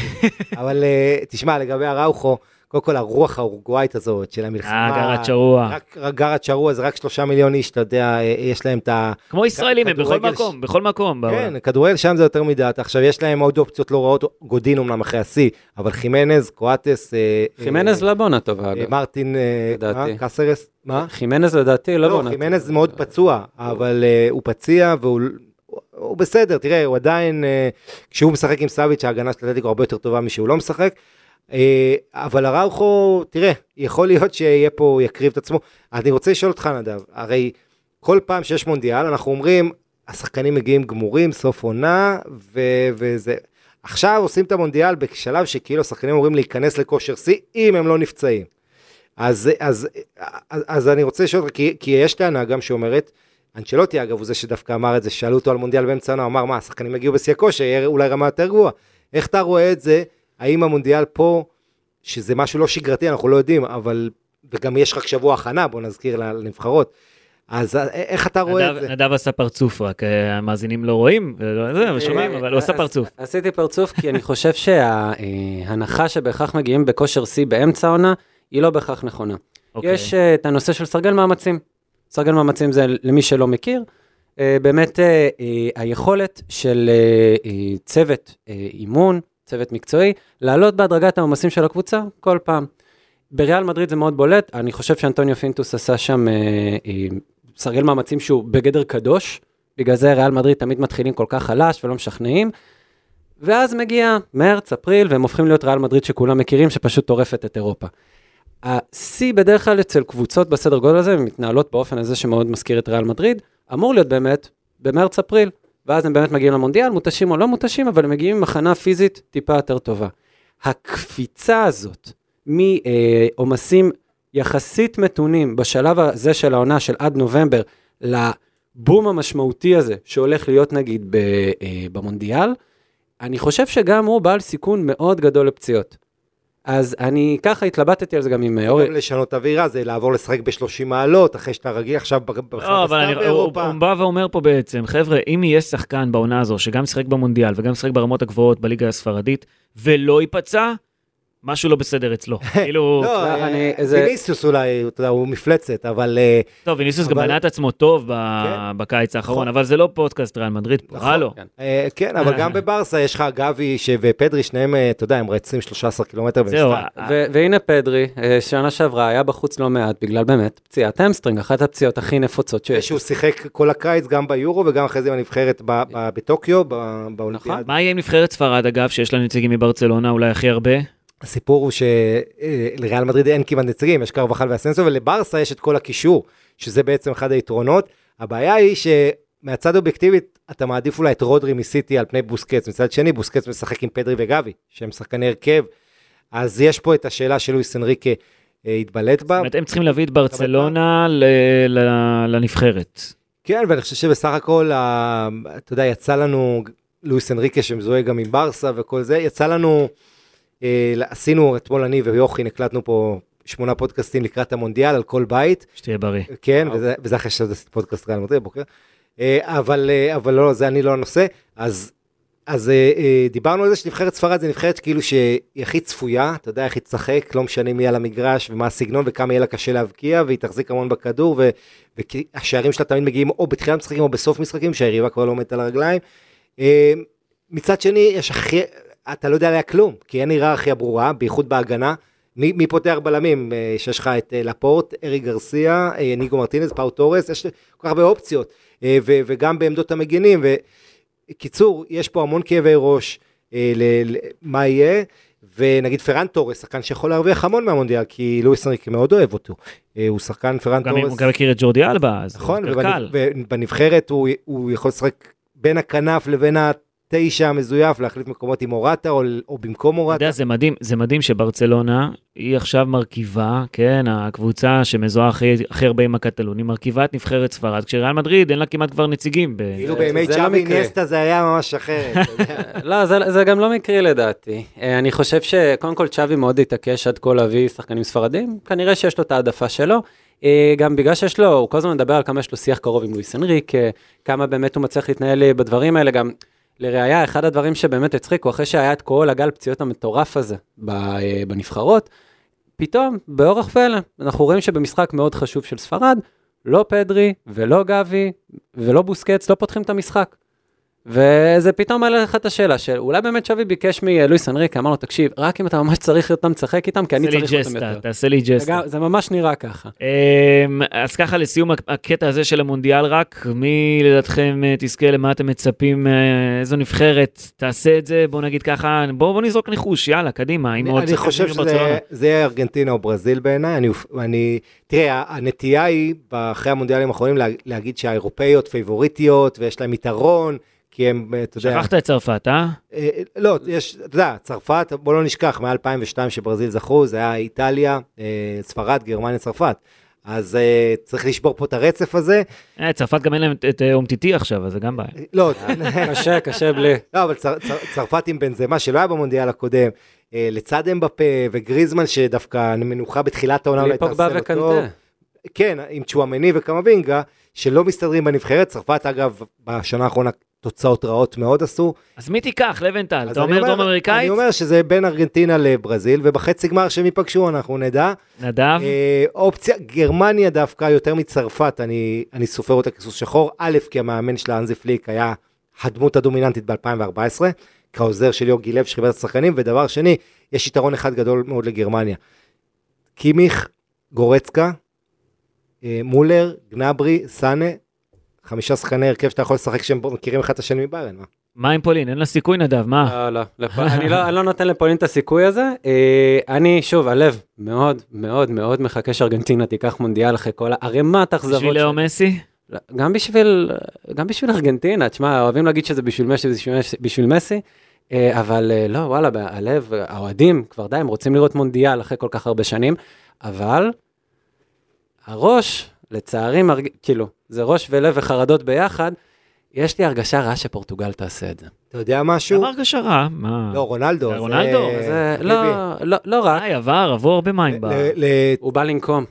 Speaker 4: אבל אה, תשמע, לגבי אראוכו, קודם כל הרוח האורוגוואית הזאת של המלחמה.
Speaker 2: אה, גרת שרוע.
Speaker 4: רק- גרת שרוע זה רק שלושה מיליון איש, אתה יודע, אה, יש להם את ה...
Speaker 2: כמו ישראלים, הם בכל מקום, בכל מקום.
Speaker 4: כן, כדורגל שם זה יותר מדי. עכשיו, יש להם עוד אופציות לא רעות, גודין אמנם אחרי השיא, אבל חימנז, קואטס, אה,
Speaker 3: חימנז
Speaker 4: אה,
Speaker 3: לא בעונה טובה, אגב.
Speaker 4: מרטין? קסרס, מה?
Speaker 3: חימנז לדעתי לא
Speaker 4: לא,
Speaker 3: בעונה
Speaker 4: חימנז מאוד פצוע, אבל הוא פציע והוא הוא בסדר, תראה, הוא עדיין, כשהוא משחק עם סאביץ', ההגנה של אתלטיקו הרבה יותר טובה משהוא לא משחק. אה, אבל אראוכו, תראה, יכול להיות שיהיה פה, יקריב את עצמו. אני רוצה לשאול אותך, נדב, הרי כל פעם שיש מונדיאל, אנחנו אומרים, השחקנים מגיעים גמורים, סוף עונה, ו- וזה... עכשיו עושים את המונדיאל בשלב שכאילו השחקנים אמורים להיכנס לכושר שיא, אם הם לא נפצעים. אז, אז, אז, אז אני רוצה לשאול אותך, כי, כי יש טענה גם שאומרת, אנצ'לוטי אגב הוא זה שדווקא אמר את זה, שאלו אותו על מונדיאל באמצע העונה, אמר מה, השחקנים יגיעו בשיא הכושר, יהיה אולי רמה יותר גרועה. איך אתה רואה את זה? האם המונדיאל פה, שזה משהו לא שגרתי, אנחנו לא יודעים, אבל, וגם יש רק שבוע הכנה, בוא נזכיר לנבחרות. אז א- איך אתה רואה את זה?
Speaker 2: נדב עשה פרצוף, רק אה, המאזינים לא רואים, זה, שומעים, אבל הוא עשה
Speaker 3: עש-
Speaker 2: פרצוף.
Speaker 3: עשיתי פרצוף כי אני חושב שההנחה שבהכרח מגיעים בכושר שיא באמצע העונה, היא לא בהכרח נכונה.
Speaker 2: אוקיי.
Speaker 3: יש אה, את הנושא של סרגל מאמצים. סרגל מאמצים זה למי שלא מכיר, אה, באמת אה, אה, היכולת של אה, אה, צוות אה, אימון, צוות מקצועי, לעלות בהדרגת העומסים של הקבוצה כל פעם. בריאל מדריד זה מאוד בולט, אני חושב שאנטוניו פינטוס עשה שם אה, אה, סרגל מאמצים שהוא בגדר קדוש, בגלל זה ריאל מדריד תמיד מתחילים כל כך חלש ולא משכנעים. ואז מגיע מרץ, אפריל, והם הופכים להיות ריאל מדריד שכולם מכירים, שפשוט טורפת את אירופה. השיא בדרך כלל אצל קבוצות בסדר גודל הזה, הן מתנהלות באופן הזה שמאוד מזכיר את ריאל מדריד, אמור להיות באמת במרץ-אפריל, ואז הם באמת מגיעים למונדיאל, מותשים או לא מותשים, אבל הם מגיעים עם הכנה פיזית טיפה יותר טובה. הקפיצה הזאת מעומסים יחסית מתונים בשלב הזה של העונה של עד נובמבר, לבום המשמעותי הזה שהולך להיות נגיד ב, אה, במונדיאל, אני חושב שגם הוא בעל סיכון מאוד גדול לפציעות. אז אני ככה התלבטתי על זה גם עם אה, אורי.
Speaker 4: גם לשנות אווירה זה לעבור לשחק ב-30 מעלות אחרי שאתה רגיל עכשיו
Speaker 2: לא, הוא,
Speaker 4: באירופה.
Speaker 2: הוא בא ואומר פה בעצם, חבר'ה, אם יהיה שחקן בעונה הזו שגם שיחק במונדיאל וגם שיחק ברמות הגבוהות בליגה הספרדית ולא ייפצע, משהו לא בסדר אצלו. כאילו,
Speaker 4: לא,
Speaker 3: אני-
Speaker 4: אה,
Speaker 3: זה-
Speaker 4: ויניסיוס אולי, אתה יודע, הוא מפלצת, אבל אה,
Speaker 2: טוב, ויניסיוס גם בנה את עצמו טוב
Speaker 4: כן.
Speaker 2: בקיץ האחרון,
Speaker 4: נכון.
Speaker 2: אבל זה לא פודקאסט ריאל מדריד פה,
Speaker 4: נכון.
Speaker 2: הלו.
Speaker 3: כן.
Speaker 4: כן, אבל גם בברסה יש לך גבי ופדרי, שניהם, אתה יודע, הם רצים 13 קילומטר במשחק.
Speaker 3: והנה פדרי, שנה שעברה היה בחוץ לא מעט, בגלל באמת פציעת המסטרינג, אחת הפציעות הכי נפוצות שיש.
Speaker 4: שהוא שיחק כל הקיץ גם ביורו וגם אחרי זה ב- ב- בטוקיו, ב- באולימפיאדה.
Speaker 2: מה יהיה עם נבחרת ספרד, אגב, שיש לה נציגים מברצלונה, אולי הכי הרבה?
Speaker 4: הסיפור הוא שלריאל מדריד אין כמעט נציגים, יש קרבחל ואסנסיו, ולברסה יש את כל הקישור, שזה בעצם אחד היתרונות. הבעיה היא שמהצד האובייקטיבית, אתה מעדיף אולי את רודרי מסיטי על פני בוסקץ, מצד שני, בוסקץ משחק עם פדרי וגבי, שהם שחקני הרכב, אז יש פה את השאלה של לואיס אנריקה אה, התבלט
Speaker 2: זאת
Speaker 4: בה.
Speaker 2: אומרת, הם צריכים להביא את ברצלונה לנבחרת.
Speaker 4: כן, ואני חושב שבסך הכל, אתה יודע, יצא לנו, לואיס אנריקה שמזוהה גם עם ברסה וכל זה, יצא לנו, עשינו, אתמול אני ויוכי הקלטנו פה שמונה פודקאסטים לקראת המונדיאל על כל בית,
Speaker 2: שתהיה בריא.
Speaker 4: כן, וזה, וזה אחרי שעשיתי פודקאסט ריאל מדריד בבוקר, אה, אבל, אה, אבל לא, זה אני לא הנושא, אז, אז אה, אה, דיברנו על זה שנבחרת ספרד זה נבחרת כאילו שהיא הכי צפויה, אתה יודע איך היא תשחק, לא משנה מי על המגרש ומה הסגנון וכמה יהיה לה קשה להבקיע, והיא תחזיק המון בכדור, ו, והשערים שלה תמיד מגיעים או בתחילת משחקים או בסוף משחקים, שהיריבה כבר לא עומדת על הרגליים. אה, מצד שני, יש הכי, אתה לא יודע עליה כלום, כי אין היררכיה ברורה, בייחוד בהגנה. מי, מי פותח בלמים? אה, שיש לך את אה, לפורט, ארי גרסיה, אה, ניגו מרטינז, פאו תורס, יש כל כך הרבה אופציות, ו, וגם בעמדות המגינים. וקיצור, יש פה המון כאבי ראש אה, ל, ל, מה יהיה, ונגיד פרן תורס, שחקן שיכול להרוויח המון מהמונדיאל, כי לואיס אנריק מאוד אוהב אותו. הוא שחקן פרן
Speaker 2: גם-
Speaker 4: תורס.
Speaker 2: הוא גם מכיר את ג'ורדי אלבה, אז
Speaker 4: נכון, ובנבחרת הוא, הוא יכול לשחק בין הכנף לבין התשע המזויף, להחליף מקומות עם מורטה או, או במקום
Speaker 2: אתה
Speaker 4: מורטה.
Speaker 2: יודע, זה מדהים, זה מדהים שברצלונה היא עכשיו מרכיבה, כן, הקבוצה שמזוהה הכי, הכי הרבה עם הקטלונים, מרכיבה את נבחרת ספרד, כשריאל מדריד אין לה כמעט כבר נציגים. ב...
Speaker 4: כאילו
Speaker 3: זה-
Speaker 4: בימי
Speaker 3: לא
Speaker 4: צ'אבי
Speaker 3: מקרה.
Speaker 4: ניאסטה זה היה ממש אחרת. אתה.
Speaker 3: לא, זה, זה גם לא מקרי לדעתי. אה, אני חושב שקודם כל צ'אבי מאוד התעקש עד כה להביא שחקנים ספרדים, כנראה שיש לו את העדפה שלו. אה, גם בגלל שיש לו, הוא כל הזמן מדבר על כמה יש לו שיח קרוב עם לואיס אנריק, כמה באמת הוא מצליח להתנהל בדברים האלה, גם לראיה, אחד הדברים שבאמת הצחיקו, אחרי שהיה את כל הגל פציעות המטורף הזה אה, בנבחרות, פתאום, באורח פלא, אנחנו רואים שבמשחק מאוד חשוב של ספרד, לא פדרי ולא גבי ולא בוסקץ לא פותחים את המשחק. וזה פתאום מעלה לך את השאלה של אולי באמת שווי ביקש מלואיס אנריק, אמר לו תקשיב, רק אם אתה ממש צריך אותם תשחק איתם, כי אני צריך אותם
Speaker 2: ג'סטה,
Speaker 3: יותר.
Speaker 2: תעשה לי ג'סטה.
Speaker 3: זה ממש נראה ככה.
Speaker 2: אמ, אז ככה לסיום הק- הקטע הזה של המונדיאל רק, מי לדעתכם אה, תזכה, למה אתם מצפים, אה, איזו נבחרת תעשה את זה, בוא נגיד ככה, בוא בוא נזרוק ניחוש, יאללה, קדימה, אם
Speaker 4: אני-
Speaker 2: עוד
Speaker 4: אני
Speaker 2: שחקנים
Speaker 4: חושב. שזה זה יהיה ארגנטינה או ברזיל בעיניי. אני, אני, תראה, הנטייה היא, אחרי המונדיאלים האחרונים, לה- להגיד שהאירופאיות פייבוריטיות ויש להם יתרון, כי הם, אתה יודע...
Speaker 2: שכחת את צרפת, אה?
Speaker 4: אה, לא, יש, אתה יודע, צרפת, בוא לא נשכח, מ-2002 שברזיל זכו, זה היה איטליה, אה, ספרד, גרמניה, צרפת. אז אה, צריך לשבור פה את הרצף הזה.
Speaker 2: אה, צרפת גם אין להם את- אה, אומטיטי עכשיו, אז זה גם בעיה.
Speaker 4: לא,
Speaker 3: קשה, קשה בלי.
Speaker 4: לא, אבל צר, צר, צרפת עם בנזמה שלא היה במונדיאל הקודם, אה, לצד אמבפה וגריזמן שדווקא מנוחה בתחילת העונה, אולי תעשה לו טוב.
Speaker 3: וקנטה.
Speaker 4: כן, עם צ'ואמני וקמבינגה, שלא מסתדרים בנבחרת. צרפת, אגב, בשנה האחרונה תוצאות רעות מאוד עשו.
Speaker 2: אז מי תיקח, לבנטל? אתה אומר דרום אמריקאית?
Speaker 4: אני אומר שזה בין ארגנטינה לברזיל, ובחצי גמר שהם ייפגשו אנחנו נדע.
Speaker 2: נדב?
Speaker 4: אה, אופציה, גרמניה דווקא יותר מצרפת, אני, אני סופר אותה כסוס שחור. א', כי המאמן שלה, אנזי פליק, היה הדמות הדומיננטית ב-2014, כעוזר של יוגי לב שחיבר את השחקנים, ודבר שני, יש יתרון אחד גדול מאוד לגרמניה. קימיך, גורצקה, אה, מולר, גנברי, סאנה, חמישה שחקני הרכב שאתה יכול לשחק שהם מכירים אחד את השני מביירן, מה?
Speaker 2: מה עם פולין? אין לה סיכוי נדב, מה?
Speaker 3: לא, לא. אני, לא, אני לא נותן לפולין את הסיכוי הזה. אה, אני, שוב, הלב מאוד מאוד מאוד מחכה שארגנטינה תיקח מונדיאל אחרי כל הערימת אכזבות.
Speaker 2: בשביל לאו מסי?
Speaker 3: לא, גם בשביל, גם בשביל ארגנטינה, תשמע, אוהבים להגיד שזה בשביל מסי, בשביל, בשביל מסי, אה, אבל אה, לא, וואלה, הלב, האוהדים, כבר די, הם רוצים לראות מונדיאל אחרי כל כך הרבה שנים, אבל הראש, לצערי, מרג... כאילו, זה ראש ולב וחרדות ביחד, יש לי הרגשה רעה שפורטוגל תעשה את זה.
Speaker 4: אתה יודע משהו?
Speaker 2: למה הרגשה רעה? מה?
Speaker 4: לא, רונלדו.
Speaker 2: זה רונלדו?
Speaker 3: זה, לא, לא, לא רק,
Speaker 2: די, עבר, עברו הרבה מים. ב-
Speaker 4: ל- ל-
Speaker 3: הוא בא לנקום,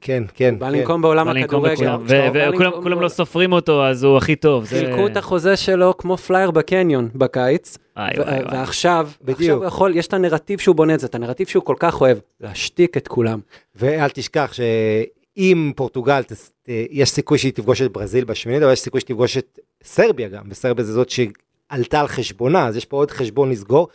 Speaker 4: כן, כן.
Speaker 3: בא
Speaker 4: כן.
Speaker 3: לנקום בעולם
Speaker 2: בא לנקום
Speaker 3: הכדורגל. כשאתה
Speaker 2: ו-
Speaker 3: בא
Speaker 2: וכולם לא סופרים אותו, אז הוא הכי טוב. זה-
Speaker 3: חילקו את החוזה שלו כמו פלייר בקניון בקיץ, ו-
Speaker 2: וואי, וואי.
Speaker 3: ועכשיו,
Speaker 4: בדיוק.
Speaker 3: עכשיו הוא יכול, יש את הנרטיב שהוא בונה את זה, את הנרטיב שהוא כל כך אוהב, להשתיק את כולם.
Speaker 4: ואל תשכח שאם פורטוגל, ת- יש סיכוי שהיא תפגוש את ברזיל בשמינית, אבל יש סיכוי שתפגוש את סרביה גם, וסרביה זה זאת שעלתה על חשבונה, אז יש פה עוד חשבון לסגור.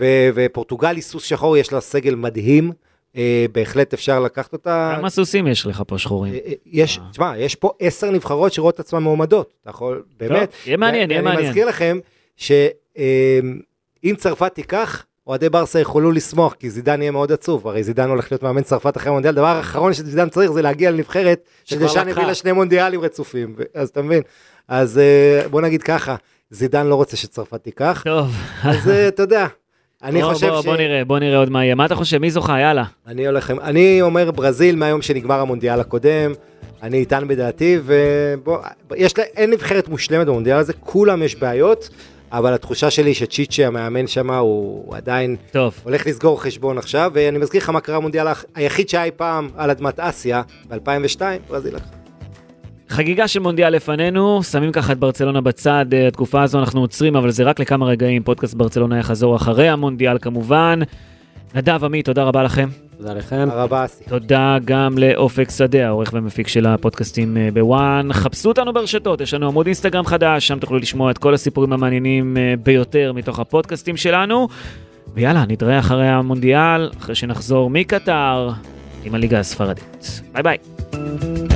Speaker 4: ו- ופורטוגל היא סוס שחור, יש לה סגל מדהים, אה, בהחלט אפשר לקחת אותה.
Speaker 2: כמה סוסים יש לך פה שחורים?
Speaker 4: אה, אה, יש, תשמע, יש פה עשר נבחרות שרואות את עצמן מועמדות, אתה יכול, באמת.
Speaker 2: יהיה מעניין, יהיה מעניין.
Speaker 4: מזכיר לכם שאם צרפת תיקח, אוהדי ברסה יוכלו לשמוח, כי זידן יהיה מאוד עצוב, הרי זידן הולך להיות מאמן צרפת אחרי המונדיאל, הדבר האחרון שזידן צריך זה להגיע לנבחרת, שדשאן. הביא לה שני מונדיאלים רצופים, אז אתה מבין, אז אה, בוא נגיד ככה, זידן לא רוצה שצרפת תיקח,
Speaker 2: טוב,
Speaker 4: אז אה, אתה יודע, אני
Speaker 2: בוא-
Speaker 4: חושב
Speaker 2: בוא-
Speaker 4: ש...
Speaker 2: בוא נראה, בוא נראה עוד מה יהיה. מה אתה חושב? מי זוכה? יאללה.
Speaker 4: אני הולך, אני אומר ברזיל מהיום שנגמר המונדיאל הקודם, אני איתן בדעתי, ובוא, יש לה, אין נבחרת מושלמת במונדיאל הזה, כולם יש בעיות, אבל התחושה שלי שצ'יצ'י המאמן שם הוא עדיין
Speaker 2: טוב,
Speaker 4: הולך לסגור חשבון עכשיו, ואני מזכיר לך מה קרה המונדיאל האח- היחיד שהיה אי פעם על אדמת אסיה, ב-2002, ברזיל לקחה.
Speaker 2: חגיגה של מונדיאל לפנינו, שמים ככה את ברצלונה בצד, אה, התקופה הזו אנחנו עוצרים, אבל זה רק לכמה רגעים, פודקאסט ברצלונה יחזור אחרי המונדיאל כמובן. נדב, עמית, תודה רבה לכם.
Speaker 3: תודה לכם.
Speaker 4: תודה רבה אסי.
Speaker 2: תודה גם לאופק שדה, העורך ומפיק של הפודקאסטים אה, בוואן. חפשו אותנו ברשתות, יש לנו עמוד אינסטגרם חדש, שם תוכלו לשמוע את כל הסיפורים המעניינים אה, ביותר מתוך הפודקאסטים שלנו. ויאללה, נתראה אחרי המונדיאל, אחרי שנחזור מקטר עם הליגה הספרדית. ביי ביי.